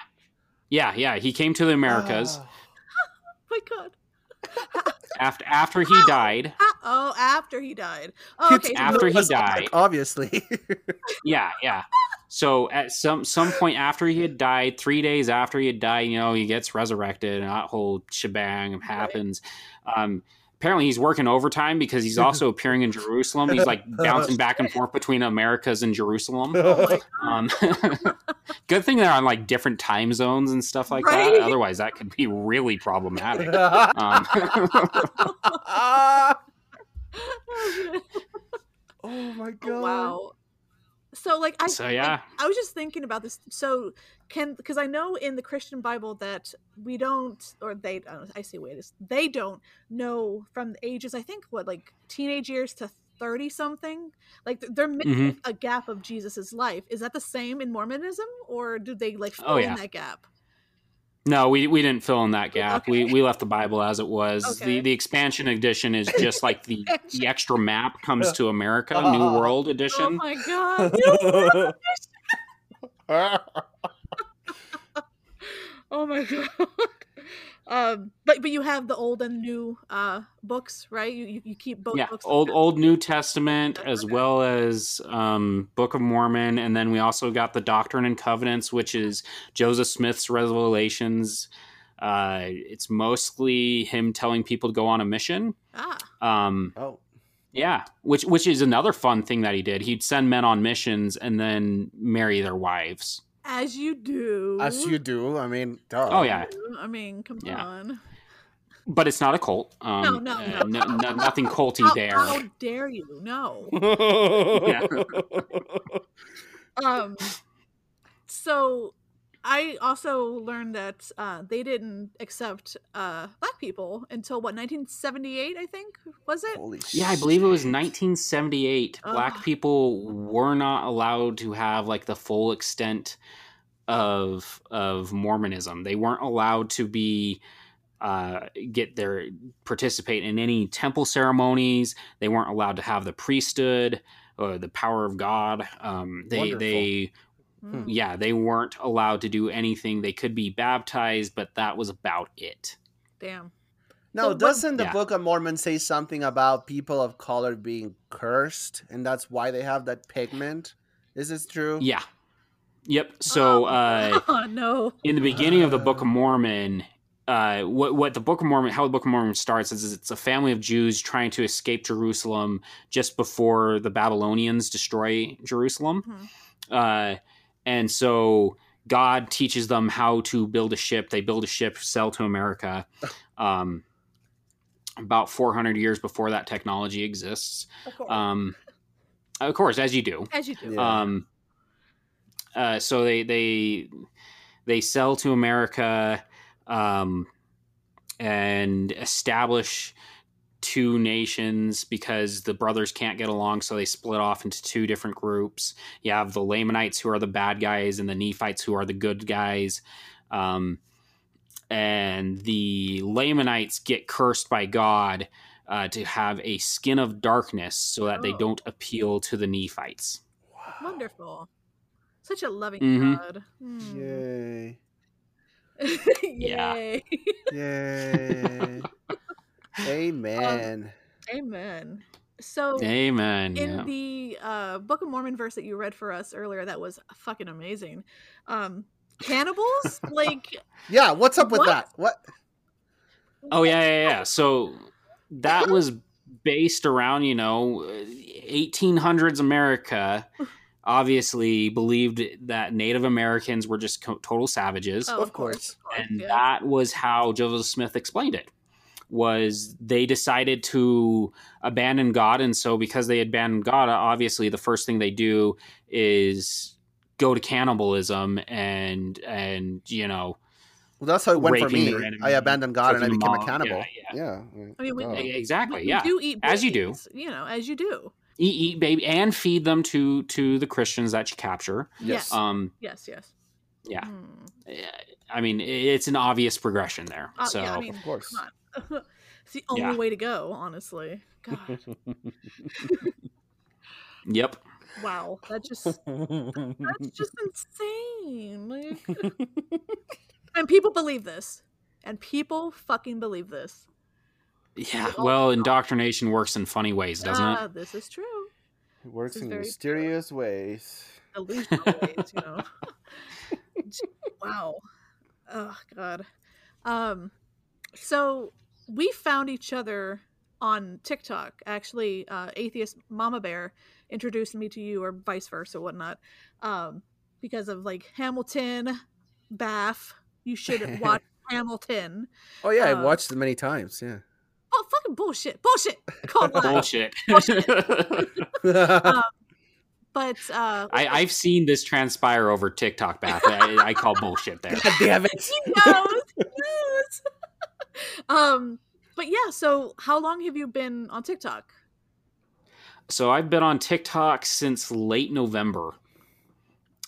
yeah. Yeah. He came to the Americas Ah. my God. After after he died. Oh, after he died. Oh, okay. so after he died. Ark, obviously. Yeah, yeah. So at some some point after he had died, three days after he had died, you know, he gets resurrected, and that whole shebang happens. Um, apparently, he's working overtime because he's also appearing in Jerusalem. He's like bouncing back and forth between Americas and Jerusalem. Oh Um, good thing they're on like different time zones and stuff like Right? that. Otherwise, that could be really problematic. Um, oh my god! wow. So like I So, like, yeah. I was just thinking about this. So can because I know in the Christian Bible that we don't or they I, don't, I say wait is they don't know from the ages I think what like teenage years to 30 something like they're missing Mm-hmm. a gap of Jesus's life. Is that the same in Mormonism or do they like fill Oh, yeah. in that gap? No, we, we didn't fill in that gap. We Okay. we left the Bible as it was. Okay. The the expansion edition is just like the the extra map comes to America, Oh. New World edition. Oh my god. Oh my god. Um, but but you have the old and new uh books, right? You you, you keep both yeah, books. old old New Testament as well as um, Book of Mormon, and then we also got the Doctrine and Covenants, which is Joseph Smith's revelations. Uh, it's mostly him telling people to go on a mission. Ah, Um, oh, Yeah, which which is another fun thing that he did. He'd send men on missions and then marry their wives. As you do. as you do. I mean, duh. Oh yeah, I mean, come Yeah. on. but it's not a cult. Um, No, no, uh, no. no- no- nothing culty How, there. how dare you? No. Yeah. Um. So, I also learned that uh, they didn't accept uh, black people until what 1978, I think was it? Holy Yeah, I believe it was 1978. Black people were not allowed to have like the full extent of of Mormonism. They weren't allowed to be uh, get their participate in any temple ceremonies. They weren't allowed to have the priesthood or the power of God. Um, they Wonderful. they Mm. yeah they weren't allowed to do anything. They could be baptized, but that was about it. Damn. Now, So doesn't the Yeah. Book of Mormon say something about people of color being cursed, and that's why they have that pigment? Is this true? Yeah. Yep. So. Oh, uh, oh, no. in the beginning of the Book of Mormon, uh, what what the Book of Mormon, how the Book of Mormon starts is it's a family of Jews trying to escape Jerusalem just before the Babylonians destroy Jerusalem, Mhm. And so God teaches them how to build a ship. They build a ship, sell to America. Um, about 400 years before that technology exists. Of course. Um, of course, as you do. As you do. Yeah. Um, uh, so they they they sell to America um, and establish two nations because the brothers can't get along, so they split off into two different groups. You have the Lamanites who are the bad guys, and the Nephites who are the good guys. Um, and the Lamanites get cursed by God uh, to have a skin of darkness so that they Oh. don't appeal to the Nephites. Wonderful. Such a loving Mhm. God. Hmm. Yay! Yeah. Yay. Yay! Amen. Amen. So Amen. in yeah. the uh, Book of Mormon verse that you read for us earlier, that was fucking amazing. Um, cannibals, like yeah, what's up with What? that? What? Oh yeah, yeah, yeah. So that was based around, you know, 1800s America. Obviously, believed that Native Americans were just co- total savages, oh, Of course. and yeah. that was how Joseph Smith explained it. Was they decided to abandon God, and so because they abandoned God, obviously the first thing they do is go to cannibalism and and you know Well, that's how it went for me. I abandoned God and I became them a cannibal. Yeah, Yeah. I mean, we- duh. E- exactly, we, yeah. do eat As you do. you know, as you do. eat, eat baby and feed them to to the Christians that you capture. Yes. Um, Yes, yes. yeah, Hmm. I mean it's an obvious progression there. Uh, so yeah, I mean, Of course. Come on. it's the only Yeah. way to go, honestly. God, yep. wow, that just that's just insane. Like, and people believe this, and people fucking believe this. Yeah, well, indoctrination works in funny ways, doesn't Ah, it? This is true. It works in very mysterious ways. Delusional ways, you know. wow. Oh God. Um. So we found each other on TikTok. Actually, uh, atheist Mama Bear introduced me to you, or vice versa, whatnot. Um, because of like Hamilton, Baph. You should watch Hamilton. Oh yeah, I've Uh, watched it many times. Yeah. Oh, fucking bullshit! Bullshit! Called live. Bullshit. But uh, I, I've seen this transpire over TikTok, Baph. I, I call bullshit there. God damn it! he knows. He knows. um, but yeah. So, how long have you been on TikTok? So I've been on TikTok since late November.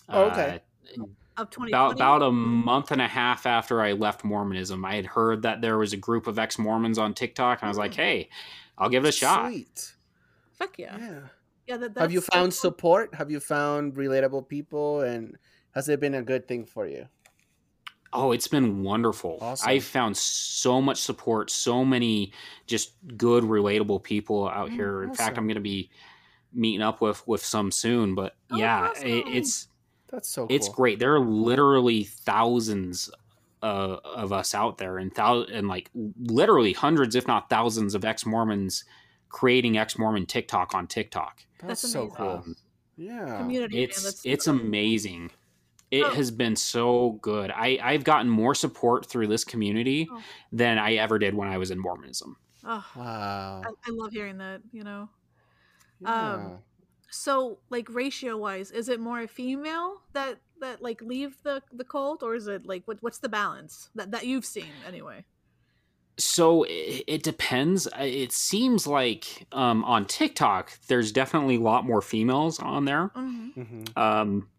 Oh, okay. Uh, Of twenty about about a month and a half after I left Mormonism, I had heard that there was a group of ex Mormons on TikTok, and I was like, "Hey, I'll give it a shot." Sweet. Fuck yeah. Yeah. Yeah. That, Have you that's- found that's- support? Have you found relatable people? And has it been a good thing for you? Oh, it's been wonderful. Awesome. I've found so much support, so many just good, relatable people out Mm, here. In fact. I'm going to be meeting up with with some soon. But Oh, yeah, awesome. it, it's That's so cool. it's great. There are literally thousands uh, of us out there, and thou- and like literally hundreds, if not thousands, of ex Mormons creating ex Mormon TikTok on TikTok. That's, That's so cool. Um, yeah. community? man, it's that's it's amazing. It Oh. has been so good. I I've gotten more support through this community Oh. than I ever did when I was in Mormonism. Oh, Wow. I, I love hearing that. You know. Yeah. Um, So, like ratio wise, is it more a female that that like leave the the cult, or is it like what what's the balance that that you've seen anyway? So it, it depends. It seems like um, on TikTok, there's definitely a lot more females on there. Mm-hmm. Mhm. Um,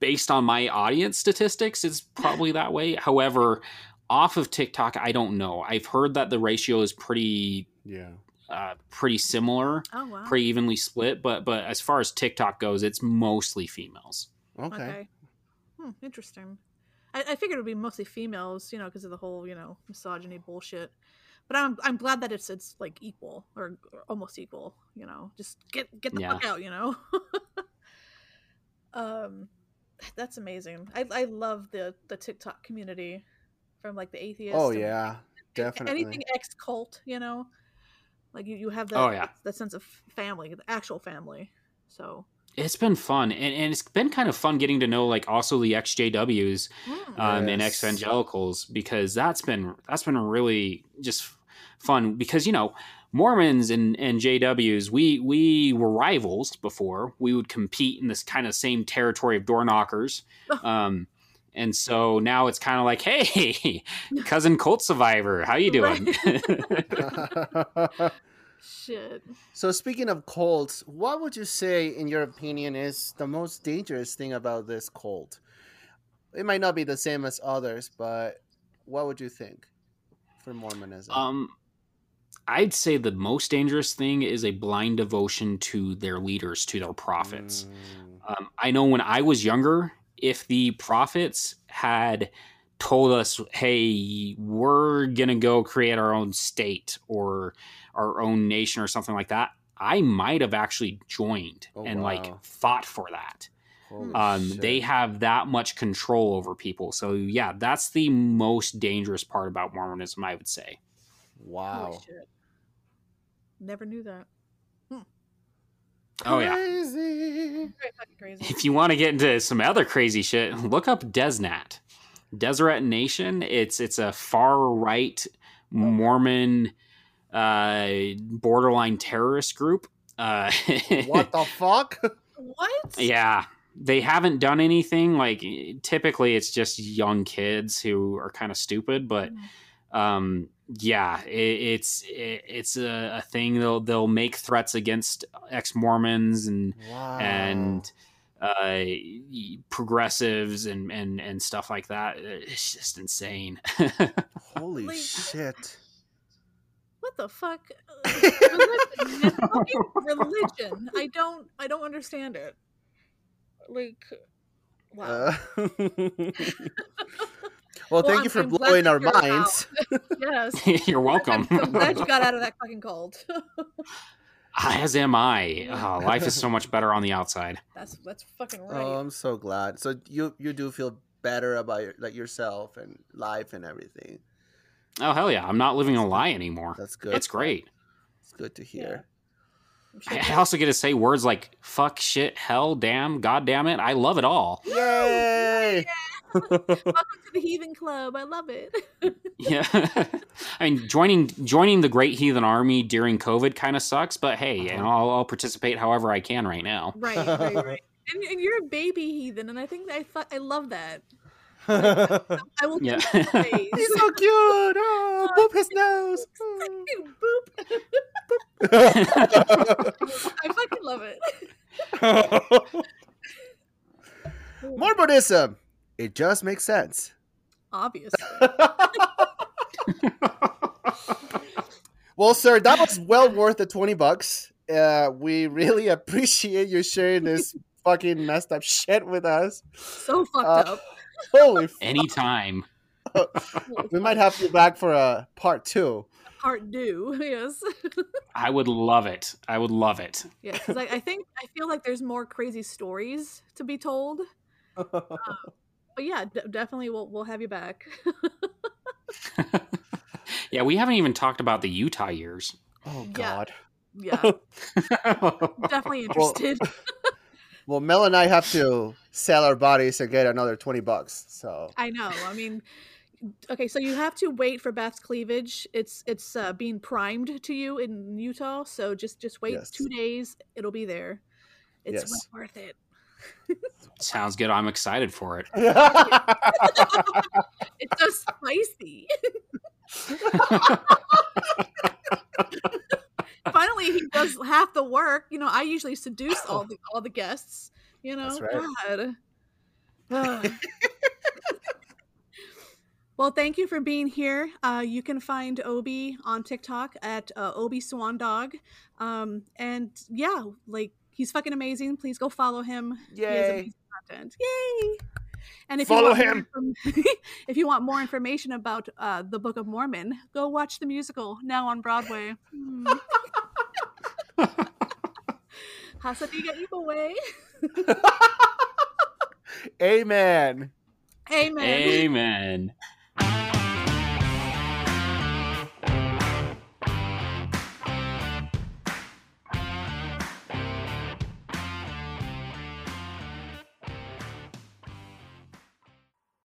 based on my audience statistics, it's probably that way. However, off of TikTok, I don't know. I've heard that the ratio is pretty Yeah. uh, pretty similar, Oh wow. pretty evenly split. But but as far as TikTok goes, it's mostly females. Okay. Okay. Hmm, interesting. I, I figured it would be mostly females, you know, because of the whole, you know, misogyny bullshit. But I'm I'm glad that it's it's like equal or, or almost equal, you know. Just get get the fuck out, you know. um, that's amazing. I I love the the TikTok community from like the atheists. Oh and yeah. Definitely. Anything ex cult, you know. Like you, you have that Oh, yeah. that sense of family, the actual family. So It's been fun, and, and it's been kind of fun getting to know like also the XJWs mm, um, and Yes. evangelicals because that's been that's been really just fun because you know Mormons and, and JWs we we were rivals before we would compete in this kind of same territory of door knockers um, and so now it's kind of like hey cousin cult survivor how you doing shit. so speaking of cults, what would you say, in your opinion, is the most dangerous thing about this cult? It might not be the same as others, but what would you think for Mormonism? um I'd say the most dangerous thing is a blind devotion to their leaders to their prophets Mm. Um, I know when I was younger, if the prophets had told us, hey, we're going to go create our own state or our own nation or something like that, I might have actually joined Oh, and like fought for that. Um, they have that much control over people. So, yeah, that's the most dangerous part about Mormonism, I would say. Holy Wow. Shit. Never knew that. Oh, yeah. Crazy. Very crazy. If you want to get into some other crazy shit, look up DezNat. Deseret Nation. It's it's a far right Mormon uh, borderline terrorist group. Uh, What the fuck? What? yeah, they haven't done anything. Like typically, it's just young kids who are kind of stupid. But um, yeah, it, it's it, it's a, a thing. They'll they'll make threats against ex Mormons and Wow. and uh, progressives and, and, and stuff like that. It's just insane. holy Like- shit. What the fuck? Religion, religion. I don't. I don't understand it. Like, wow. Uh, Well, Well, thank I'm- you for I'm blowing our minds. yes. You're welcome. I'm, I'm glad you got out of that fucking cold. As am I. Oh, life is so much better on the outside. that's that's fucking oh, right. Oh, I'm so glad. So you you do feel better about your, like yourself and life and everything. Oh hell yeah! I'm not living a lie anymore. That's good. It's great. It's good to hear. I'm sure I I also get to say words like "fuck," "shit," "hell," "damn," "god damn it." I love it all. Yay! Welcome to the Heathen Club. I love it. Yeah, I mean, joining joining the Great Heathen Army during COVID kind of sucks, but hey, you uh-huh. know, I'll, I'll participate however I can right now. right, right, right. And, and you're a baby heathen, and I think I thought I love that. I will Yeah. keep face. He's so cute. Oh, boop his nose. Oh. boop. Boop. I fucking love it. More Buddhism. It just makes sense. Obviously. Well, sir, that was well worth the 20 bucks. Uh, we really appreciate you sharing this fucking messed up shit with us. So fucked Uh, up. Holy f- Anytime. We might have you back for a part two. Part two, yes. I would love it. I would love it. yeah, because I, I think I feel like there's more crazy stories to be told. But yeah, d- definitely we'll we'll have you back. yeah, we haven't even talked about the Utah years. Oh, God. yeah, definitely interested. Well, Mel and I have to sell our bodies to get another 20 bucks. So, I know. I mean, okay, so you have to wait for Baph's cleavage. It's it's uh, being primed to you in Utah, so just just wait Yes. two days. It'll be there. It's Yes. well worth it. Sounds good. I'm excited for it. It's so spicy. Finally, he does half the work. You know, I usually seduce all the all the guests. You know, That's right. God. Well, thank you for being here. Uh, you can find Obi on TikTok at uh, Obi Swan Dog, um, and yeah, like he's fucking amazing. Please go follow him. He has Yay. amazing content. Yay! And if Follow you want him. More if you want more information about uh, the Book of Mormon, go watch the musical now on Broadway. Hmm. Hasa Diga Eebowai. Amen. Amen. Amen.